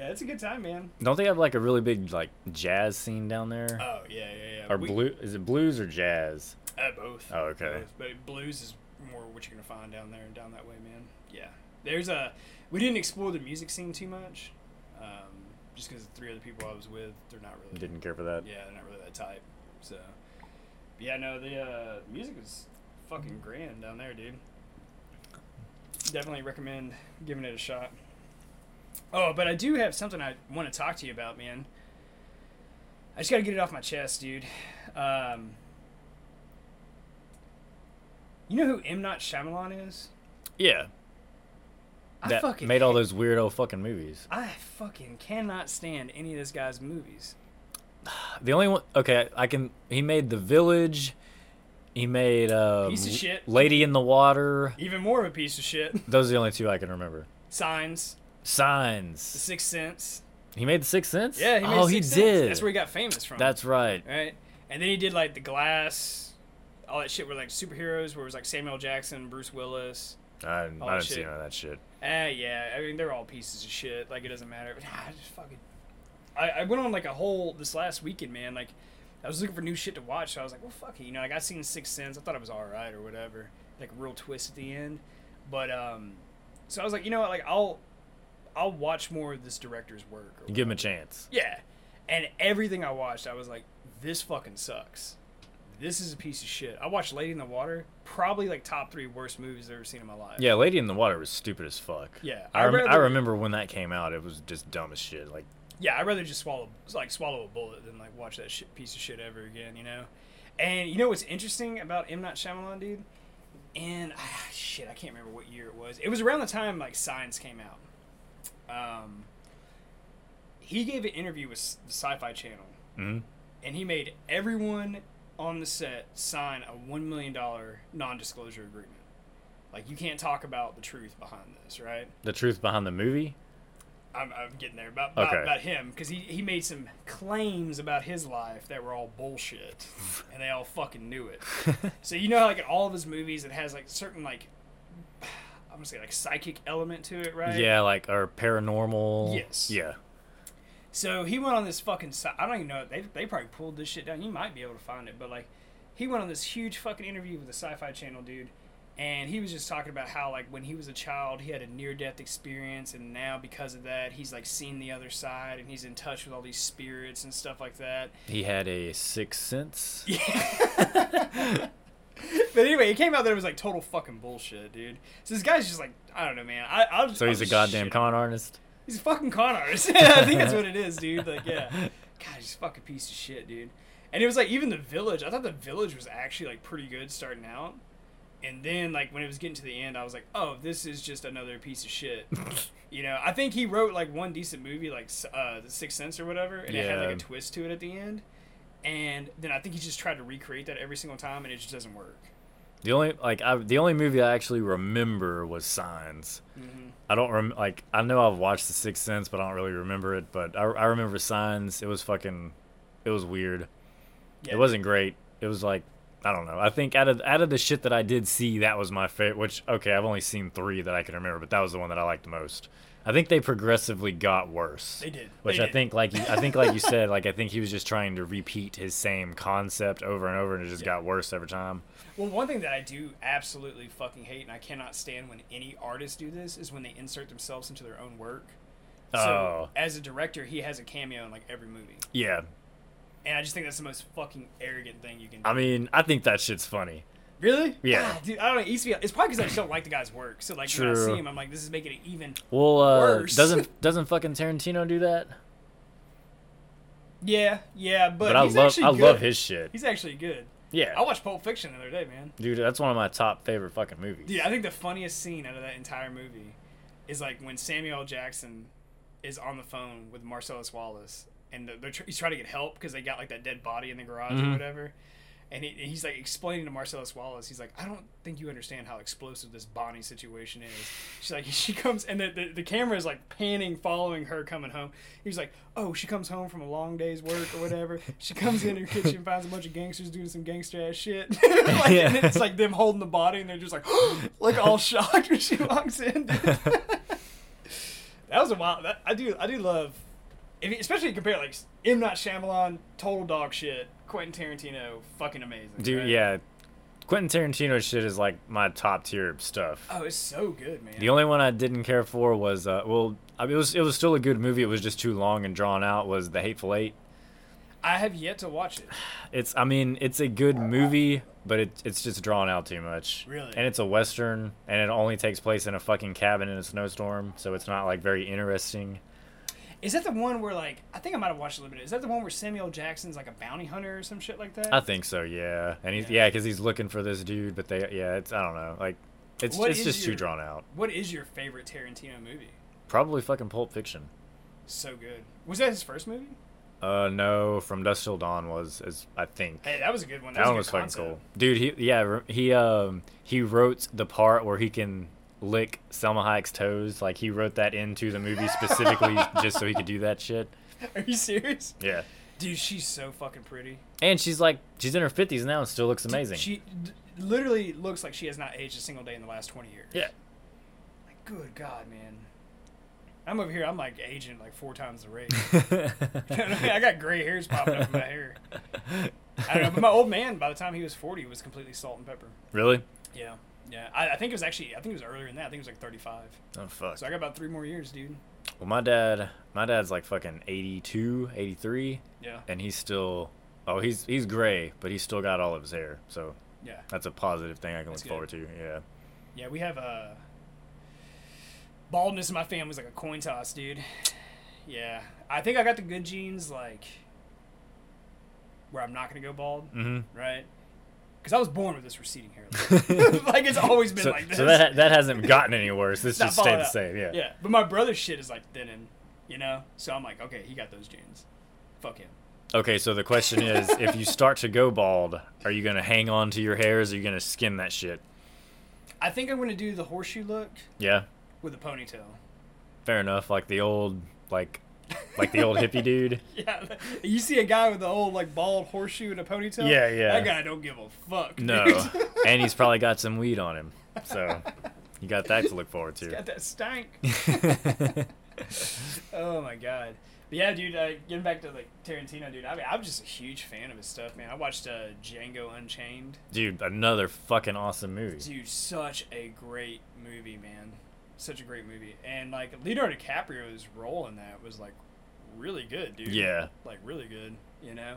S1: Yeah, it's a good time, man.
S2: don't they have like a really big like jazz scene down there?
S1: Oh yeah, yeah, yeah.
S2: or
S1: We-
S2: blue? Is it blues or jazz?
S1: Uh, both.
S2: Oh, okay.
S1: Both. But blues is more what you're gonna find down there and down that way, man. Yeah. There's a. We didn't explore the music scene too much, um, just because the three other people I was with, they're not really.
S2: Didn't care for that.
S1: Yeah, they're not really that type. So. but yeah, no, the uh, music is fucking grand down there, dude. Definitely recommend giving it a shot. Oh, but I do have something I want to talk to you about, man. I just got to get it off my chest, dude. Um, you know who M. Night Shyamalan is?
S2: Yeah.
S1: I
S2: That
S1: fucking
S2: made all those weirdo fucking movies.
S1: I fucking cannot stand any of this guy's movies.
S2: The only one, okay, I can. He made The Village. He made uh,
S1: Piece of shit.
S2: Lady in the Water.
S1: Even more of a piece of shit.
S2: Those are the only two I can remember.
S1: Signs, The
S2: Signs.
S1: Sixth Sense.
S2: He made The Sixth Sense.
S1: Yeah, he made
S2: oh, he
S1: Sixth Sense.
S2: did.
S1: That's where he got famous from.
S2: That's right.
S1: right. And then he did like The Glass, all that shit were like superheroes, where it was like Samuel Jackson, Bruce Willis.
S2: I, I
S1: that
S2: didn't see
S1: shit.
S2: none of that shit.
S1: Eh, yeah. I mean, they're all pieces of shit. Like it doesn't matter. But ah, I just fucking. I, I went on like a whole this last weekend, man. Like I was looking for new shit to watch. So I was like, well, fuck it. You know, like I seen Sixth Sense. I thought it was all right or whatever. Like a real twist at the end. But um, so I was like, you know what? Like I'll I'll watch more of this director's work.
S2: You give him a chance.
S1: Yeah. And everything I watched, I was like, this fucking sucks. This is a piece of shit. I watched Lady in the Water, probably like top three worst movies I've ever seen in my life.
S2: Yeah, Lady in the Water was stupid as fuck.
S1: Yeah.
S2: I, rem- I remember when that came out. It was just dumb as shit. Like
S1: Yeah, I'd rather just swallow like swallow a bullet than like watch that shit, piece of shit ever again. You know. And you know what's interesting about M Night Shyamalan, dude? And ah, shit, I can't remember what year it was. It was around the time like Signs came out. Um, he gave an interview with the Sci-Fi Channel,
S2: hmm
S1: and he made everyone on the set sign a one million dollar non-disclosure agreement. Like you can't talk about the truth behind this, right?
S2: The truth behind the movie.
S1: I'm, I'm getting there about about,
S2: Okay.
S1: about him because he, he made some claims about his life that were all bullshit, and they all fucking knew it. so you know, like in all of his movies, it has like certain like I'm gonna say like psychic element to it, right?
S2: Yeah, like or paranormal.
S1: Yes.
S2: Yeah.
S1: So he went on this fucking. si- I don't even know. They they probably pulled this shit down. You might be able to find it, but like, he went on this huge fucking interview with the Sci-Fi Channel dude, and he was just talking about how like when he was a child he had a near-death experience, and now because of that he's like seen the other side, and he's in touch with all these spirits and stuff like that.
S2: He had a sixth sense.
S1: but anyway, it came out that it was like total fucking bullshit, dude. So this guy's just like, I don't know, man. I, I'll just,
S2: So
S1: I'll
S2: he's a
S1: just
S2: goddamn con artist.
S1: He's a fucking con artist. I think that's what it is, dude. Like, yeah. God, he's a fucking piece of shit, dude. And it was like even the village. I thought the village was actually like pretty good starting out, and then like when it was getting to the end, I was like, oh, this is just another piece of shit. you know, I think he wrote like one decent movie, like uh, The Sixth Sense or whatever, and it had like a twist to it at the end. And then I think he just tried to recreate that every single time, and it just doesn't work.
S2: The only like I, the only movie I actually remember was Signs.
S1: Mm-hmm.
S2: I don't rem- like I know I've watched The Sixth Sense, but I don't really remember it. But I, I remember Signs. It was fucking, it was weird.
S1: Yeah,
S2: It wasn't great. It was like I don't know. I think out of out of the shit that I did see, that was my favorite. Which okay, I've only seen three that I can remember, but that was the one that I liked the most. I think they progressively got worse.
S1: They did.
S2: Which
S1: They
S2: I
S1: did.
S2: think, like you, I think, like you said, like I think he was just trying to repeat his same concept over and over, and it just
S1: Yeah.
S2: got worse every time.
S1: Well, one thing that I do absolutely fucking hate, and I cannot stand when any artists do this, is when they insert themselves into their own work. So,
S2: Oh.
S1: as a director, he has a cameo in like every movie,
S2: Yeah,
S1: and I just think that's the most fucking arrogant thing you can do.
S2: I mean, I think that shit's funny.
S1: really?
S2: Yeah.
S1: God, dude, I don't know. It used to be, it's probably because I just don't like the guy's work. So like when I see him, I'm like, this is making it even.
S2: Well, uh,
S1: Worse.
S2: doesn't doesn't fucking Tarantino do that?
S1: Yeah, yeah, but,
S2: But, I love I
S1: good.
S2: love his shit.
S1: He's actually good.
S2: Yeah,
S1: I watched Pulp Fiction the other day, man.
S2: dude, that's one of my top favorite fucking movies.
S1: Dude, I think the funniest scene out of that entire movie is like when Samuel Jackson is on the phone with Marcellus Wallace, and they're, tr- he's trying to get help because they got like that dead body in the garage or
S2: Mhm.
S1: whatever. And he, he's like explaining to Marcellus Wallace, he's like, I don't think you understand how explosive this Bonnie situation is. She's like, she comes, and the, the, the camera is like panning, following her coming home. He's like, oh, she comes home from a long day's work or whatever. She comes in her kitchen, finds a bunch of gangsters doing some gangster ass shit. like,
S2: Yeah.
S1: And it's like them holding the body, and they're just like, like all shocked when she walks in. that was a wild. That, I do, I do love, if you, especially compare like M Night Shyamalan, total dog shit. Quentin Tarantino, fucking amazing.
S2: dude,
S1: right?
S2: yeah, Quentin Tarantino shit is like my top tier stuff.
S1: Oh, it's so good, man.
S2: The only one I didn't care for was uh, well, I mean, it was it was still a good movie. It was just too long and drawn out. Was The Hateful Eight?
S1: I have yet to watch it.
S2: It's I mean it's a good movie, but it, it's just drawn out too much.
S1: Really?
S2: And it's a western, and it only takes place in a fucking cabin in a snowstorm, so it's not like very interesting.
S1: Is that the one where like I think I might have watched a little bit. Is that the one where Samuel Jackson's like a bounty hunter or some shit like that?
S2: I think so, yeah. And he's
S1: Yeah.
S2: yeah, because he's looking for this dude, but they yeah, it's I don't know, like it's
S1: What
S2: it's just too drawn out.
S1: what is your favorite Tarantino movie?
S2: Probably fucking Pulp Fiction.
S1: So good. Was that his first movie?
S2: Uh, no, From Dusk Till Dawn was is I think.
S1: Hey, that was a good one. That,
S2: That one was
S1: good
S2: fucking cool, dude. He yeah he um he wrote the part where he can lick Salma Hayek's toes. Like he wrote that into the movie specifically just so he could do that shit.
S1: Are you serious?
S2: Yeah,
S1: Dude, she's so fucking pretty.
S2: and she's like she's in her fifties now and still looks amazing.
S1: She d- literally looks like she has not aged a single day in the last 20 years.
S2: yeah,
S1: Like, good God, man. I'm over here, I'm like aging like four times the rate. I got gray hairs popping up in my hair. I don't know, but my old man, by the time he was 40, was completely salt and pepper.
S2: really?
S1: Yeah. Yeah. I, I think it was actually, I think it was earlier than that. I think it was like 35.
S2: Oh fuck.
S1: So I got about three more years, dude.
S2: Well, my dad, my dad's like fucking 82, 83,
S1: Yeah.
S2: and he's still. Oh, he's he's gray, but he's still got all of his hair. So
S1: Yeah.
S2: that's a positive thing I can
S1: That's
S2: look forward to. Yeah.
S1: Yeah, we have Uh, baldness in my family is like a coin toss, dude. Yeah. I think I got the good genes, like where I'm not gonna go bald,
S2: hmm
S1: right? Because I was born with this receding hairline. like it's always been
S2: So,
S1: like this.
S2: so that that hasn't gotten any worse. This just stayed the
S1: up.
S2: same. Yeah.
S1: Yeah, but my brother's shit is like thinning, you know. So I'm like, okay, he got those genes. Fuck him.
S2: Okay, so the question is, if you start to go bald, are you gonna hang on to your hairs? Or are you gonna skin that shit?
S1: I think I'm gonna do the horseshoe look
S2: Yeah,
S1: with a ponytail.
S2: fair enough. Like the old, like, like the old hippie dude.
S1: Yeah, you see a guy with the old like bald horseshoe and a ponytail.
S2: Yeah, yeah.
S1: That guy don't give a fuck.
S2: No, and he's probably got some weed on him, so you got that to look forward to.
S1: got
S2: to.
S1: that stank. oh my god. But yeah, dude. Uh, getting back to like Tarantino, dude. I mean, I'm just a huge fan of his stuff, man. I watched uh, Django Unchained.
S2: Dude, another fucking awesome movie.
S1: Dude, such a great movie, man. Such a great movie, and like Leonardo DiCaprio's role in that was like really good, dude.
S2: Yeah.
S1: like really good, you know.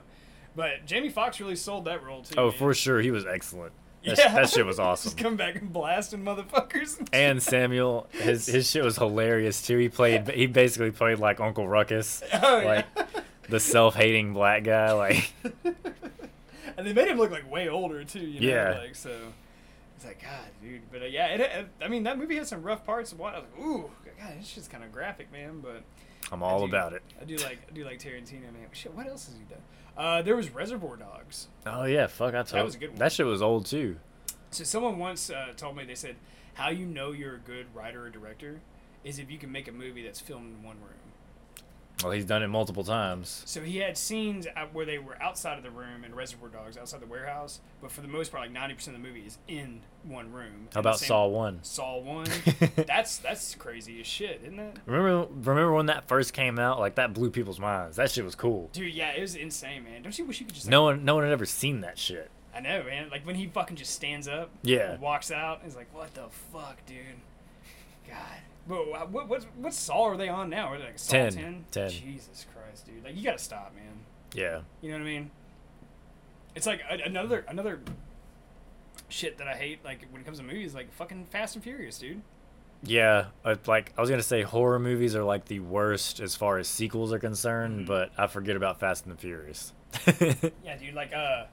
S1: But Jamie Foxx really sold that role too.
S2: Oh,
S1: man.
S2: for sure, he was excellent. That,
S1: Yeah.
S2: that shit was awesome.
S1: Just come back and blasting motherfuckers.
S2: And Samuel, his his shit was hilarious too. He played, he basically played like Uncle Ruckus,
S1: oh,
S2: like
S1: yeah.
S2: the self-hating black guy. Like,
S1: and they made him look like way older too. You know?
S2: Yeah.
S1: Like so, it's like God, dude. But uh, yeah, it, it, I mean that movie had some rough parts. What I was like, ooh, God, this shit's kind of graphic, man. But
S2: I'm all
S1: do-
S2: about it.
S1: I do like I do like Tarantino, man. Shit, what else has he done? Uh, there was Reservoir Dogs.
S2: Oh yeah, fuck, I told.
S1: was a good one.
S2: That shit was old too.
S1: So someone once uh, told me they said how you know you're a good writer or director is if you can make a movie that's filmed in one room.
S2: Well, he's done it multiple times.
S1: So he had scenes where they were outside of the room in Reservoir Dogs, outside the warehouse, but for the most part, like ninety percent of the movie is in one room.
S2: How about Saw One?
S1: Saw one. that's that's crazy as shit, isn't it?
S2: Remember, remember when that first came out? Like that blew people's minds. That shit was cool.
S1: Dude, yeah, it was insane, man. Don't you wish you could just? Like,
S2: No one, no one had ever seen that shit.
S1: I know, man. Like when he fucking just stands up,
S2: Yeah.
S1: and walks out, he's like, "What the fuck, dude? God." But what what what Saw are they on now? Are they like Saw
S2: 10,
S1: 10?
S2: 10.
S1: Jesus Christ, dude! Like you gotta stop, man.
S2: Yeah.
S1: You know what I mean? It's like a, another another shit that I hate. Like when it comes to movies, like fucking Fast and Furious, dude.
S2: Yeah, like I was gonna say, horror movies are like the worst as far as sequels are concerned,
S1: Mhm.
S2: but I forget about Fast and the Furious.
S1: Yeah, dude. Like, uh,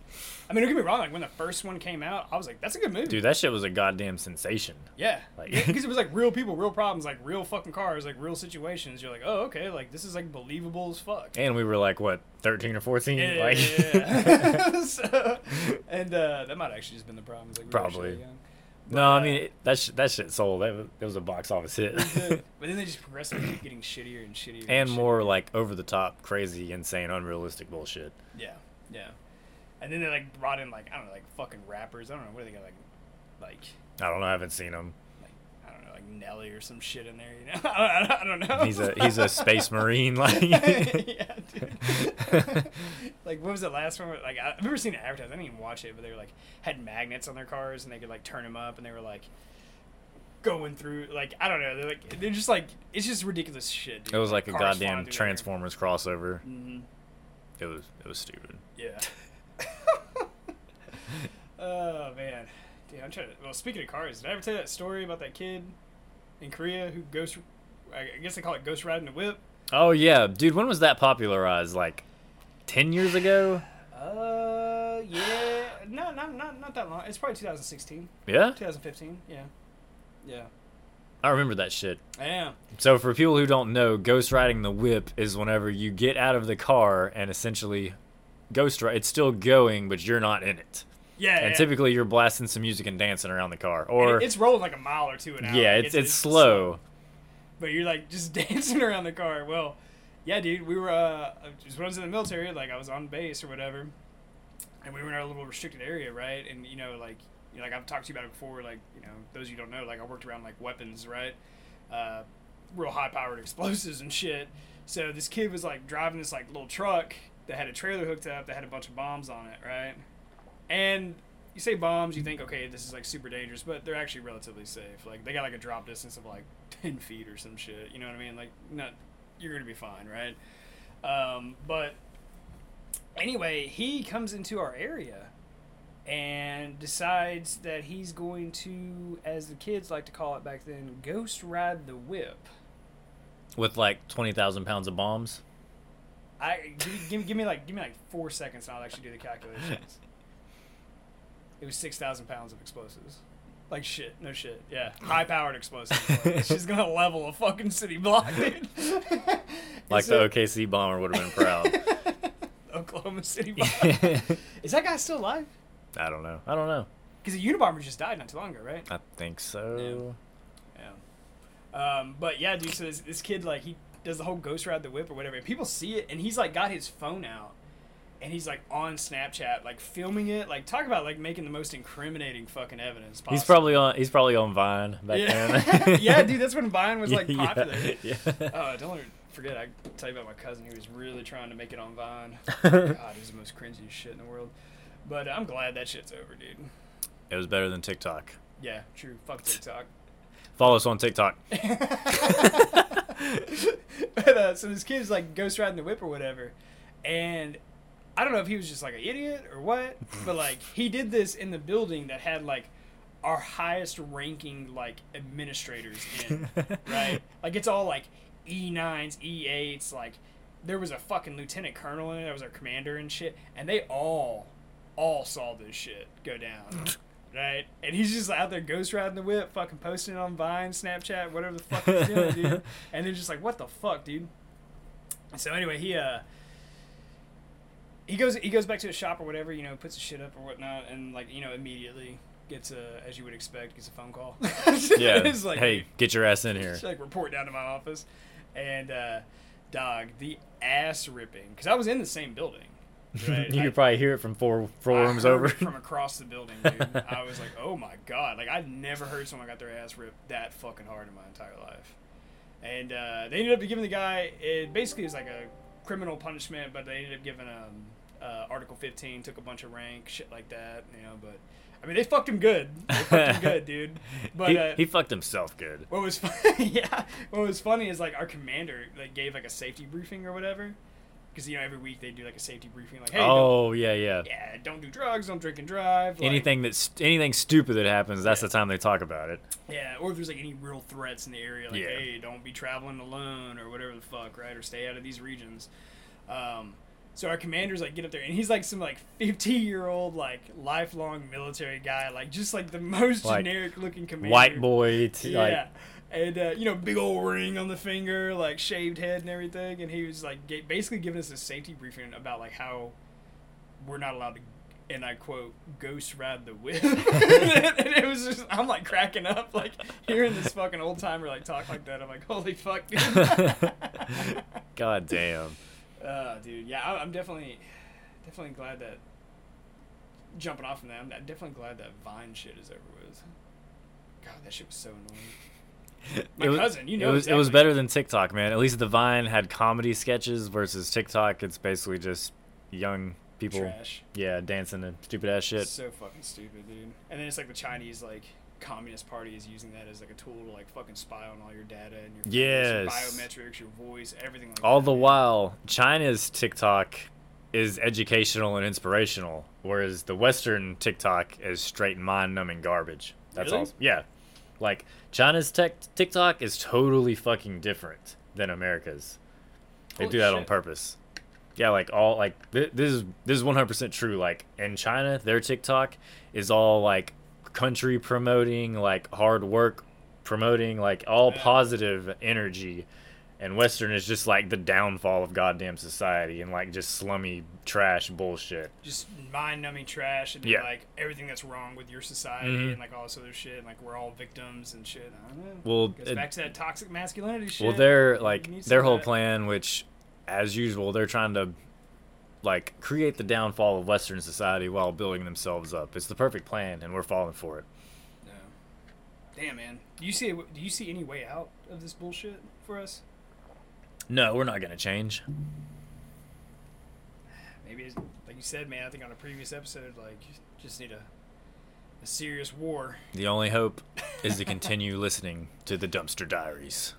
S1: I mean, don't get me wrong. Like when the first one came out, I was like, "That's a good movie."
S2: Dude, that shit was a goddamn sensation.
S1: Yeah,
S2: Like-
S1: because it was like real people, real problems, like real fucking cars, like real situations. You're like, oh, okay, like this is like believable as fuck.
S2: And we were like, what, thirteen or fourteen?
S1: Yeah,
S2: like,
S1: yeah, yeah. so, and uh, that might actually just been the problem. Like, we
S2: Probably. No, I mean it, that sh- that shit sold. That was, it was a box office hit.
S1: but then they just progressively keep getting shittier and shittier.
S2: and
S1: shittier.
S2: more like over the top, crazy, insane, unrealistic bullshit.
S1: Yeah, yeah. And then they like brought in like I don't know, like fucking rappers. I don't know what do they got like, like
S2: I don't know. I haven't seen him.
S1: like I don't know, like Nelly or some shit in there. You know, I don't, I don't know.
S2: He's a he's a space marine. Like,
S1: yeah, dude. like what was the last one? where- Like I- I've never seen it advertised. I didn't even watch it, but they were like had magnets on their cars and they could like turn them up and they were like going through like I don't know. They're like they're just like it's just ridiculous shit. Dude.
S2: it was like a goddamn Transformers crossover.
S1: hmm
S2: It was it was stupid.
S1: Yeah. oh man, dude, I'm trying to. Well, speaking of cars, did I ever tell you that story about that kid in Korea who ghost? I guess they call it ghost riding the whip.
S2: Oh yeah, dude. When was that popularized? Like ten years ago?
S1: Uh, yeah, no, not not not that long. It's probably 2016,
S2: Yeah,
S1: 2015. Yeah, yeah,
S2: I remember that shit.
S1: yeah.
S2: So for people who don't know, ghost riding the whip is whenever you get out of the car and essentially ghost ride. It's still going, but you're not in it.
S1: Yeah,
S2: And
S1: yeah.
S2: typically you're blasting some music and dancing around the car. Or
S1: it- it's rolling like a mile or two an hour.
S2: yeah,
S1: Like,
S2: it's, it's slow.
S1: but you're like just dancing around the car. Well, yeah, dude, we were uh, just when I was in the military, like I was on base or whatever, and we were in our little restricted area, right? And you know, like you know, like I've talked to you about it before, like you know, those of you who don't know, like I worked around like weapons, right? Uh, real high powered explosives and shit. So this kid was like driving this like little truck that had a trailer hooked up that had a bunch of bombs on it, right? And you say bombs, you think, okay, this is like super dangerous, but they're actually relatively safe. Like they got like a drop distance of like ten feet or some shit. You know what I mean? Like not, you're gonna be fine, right? Um, but anyway, he comes into our area and decides that he's going to, as the kids like to call it back then, ghost ride the whip.
S2: With like twenty thousand pounds of bombs.
S1: I give me, give give me like give me like four seconds, and I'll actually do the calculations. It was six thousand pounds of explosives. Like shit, no shit. Yeah, high powered explosives. She's gonna level a fucking city block, dude.
S2: Like
S1: Is it-
S2: the OKC bomber would have been proud.
S1: Oklahoma City bomb. Is that guy still alive?
S2: I don't know. I don't know.
S1: Because the Unabomber just died not too long ago, right?
S2: I think so.
S1: Yeah. Um, but yeah, dude. So this, this kid like he does the whole ghost ride the whip or whatever. And people see it, and he's like got his phone out, and he's like on Snapchat, like filming it. Like talk about like making the most incriminating fucking evidence. Possible.
S2: He's probably on. He's probably on Vine back
S1: yeah,
S2: then.
S1: yeah, dude. That's when Vine was like popular.
S2: Yeah.
S1: Oh, don't let forget. I tell you about my cousin. He was really trying to make it on Vine. God, he's the most cringy shit in the world. But uh, I'm glad that shit's over, dude.
S2: it was better than TikTok.
S1: Yeah, true. Fuck TikTok.
S2: Follow us on TikTok.
S1: but uh, so this kid's like ghost riding the whip or whatever, and I don't know if he was just like an idiot or what, but like he did this in the building that had like our highest ranking like administrators in, right? Like it's all like E nines, E eights, like there was a fucking lieutenant colonel in it, that was our commander and shit, and they all all saw this shit go down. Right, and he's just out there ghost riding the whip, fucking posting it on Vine, Snapchat, whatever the fuck he's doing, dude. And they're just like, "What the fuck, dude?" So anyway, he uh, he goes he goes back to his shop or whatever, you know, puts his shit up or whatnot, and like you know immediately gets a as you would expect gets a phone call.
S2: Yeah.
S1: it's like,
S2: hey, get your ass in here.
S1: Just like report down to my office, and uh, dog the ass ripping because I was in the same building. Right?
S2: you
S1: I-
S2: could probably hear it from four four
S1: I
S2: rooms over.
S1: from across the building, dude. I was like, oh my god, like I've never heard someone got their ass ripped that fucking hard in my entire life. And uh, they ended up giving the guy it basically was like a criminal punishment, but they ended up giving um uh, Article 15, took a bunch of rank, shit like that, you know. But I mean, they fucked him good. They fucked him good, dude. But
S2: he,
S1: uh,
S2: he fucked himself good.
S1: what was funny, yeah, what was funny is like our commander like gave like a safety briefing or whatever, because you know every week they do like a safety briefing, like hey,
S2: oh yeah, yeah.
S1: yeah, don't do drugs, don't drink and drive. like-
S2: Anything that's anything stupid that happens, that's the time they talk about it.
S1: Yeah, or if there's like any real threats in the area, like
S2: Yeah.
S1: hey, don't be traveling alone or whatever the fuck, right? Or stay out of these regions. Um, so our commanders like get up there, and he's like some like 50 year old like lifelong military guy, like just like the most
S2: Like,
S1: generic looking commander.
S2: White boy, t-
S1: yeah.
S2: like
S1: and uh, you know, big old ring on the finger, like shaved head and everything. And he was like basically giving us a safety briefing about like how we're not allowed to, and I quote, "ghost ride the whip." and it was just, I'm like cracking up, like hearing this fucking old timer like talk like that. I'm like, holy fuck, dude.
S2: God damn.
S1: Uh, dude, yeah, I- I'm definitely, definitely glad that. Jumping off from that, I'm definitely glad that Vine shit is over with. God, that shit was so annoying. My
S2: it was,
S1: cousin, you know
S2: it was it was better than TikTok, man. At least the Vine had comedy sketches versus TikTok. It's basically just young people,
S1: Trash.
S2: yeah, dancing and stupid ass shit.
S1: So fucking stupid, dude. And then it's like the Chinese like communist party is using that as like a tool to like fucking spy on all your data and your, your
S2: Yes.
S1: biometrics, your voice, everything like
S2: All
S1: that.
S2: the
S1: man.
S2: while, China's TikTok is educational and inspirational, whereas the Western TikTok is straight mind-numbing garbage. That's
S1: Really?
S2: all. Yeah, like China's tech TikTok is totally fucking different than America's. They
S1: Holy
S2: do that on purpose. Yeah, like all like th- this is this is one hundred percent true. Like in China, their TikTok is all like country promoting, like hard work promoting, like all positive energy. And Western is just like the downfall of goddamn society and like just slummy trash bullshit.
S1: Just mind numbing trash and
S2: Yeah.
S1: like everything that's wrong with your society
S2: Mhm.
S1: and like all this other shit. And, like we're all victims and shit. I don't know.
S2: Well,
S1: Goes
S2: it-
S1: back to that toxic masculinity shit.
S2: well, their
S1: You
S2: like their whole
S1: that.
S2: plan, which, as usual, they're trying to like create the downfall of Western society while building themselves up. It's the perfect plan, and we're falling for it.
S1: No. Damn, man. Do you see? Do you see any way out of this bullshit for us?
S2: No, we're not gonna change.
S1: Maybe, it's, like you said, man. I think on a previous episode, like you just need a a serious war.
S2: The only hope is to continue listening to the Dumpster Diaries.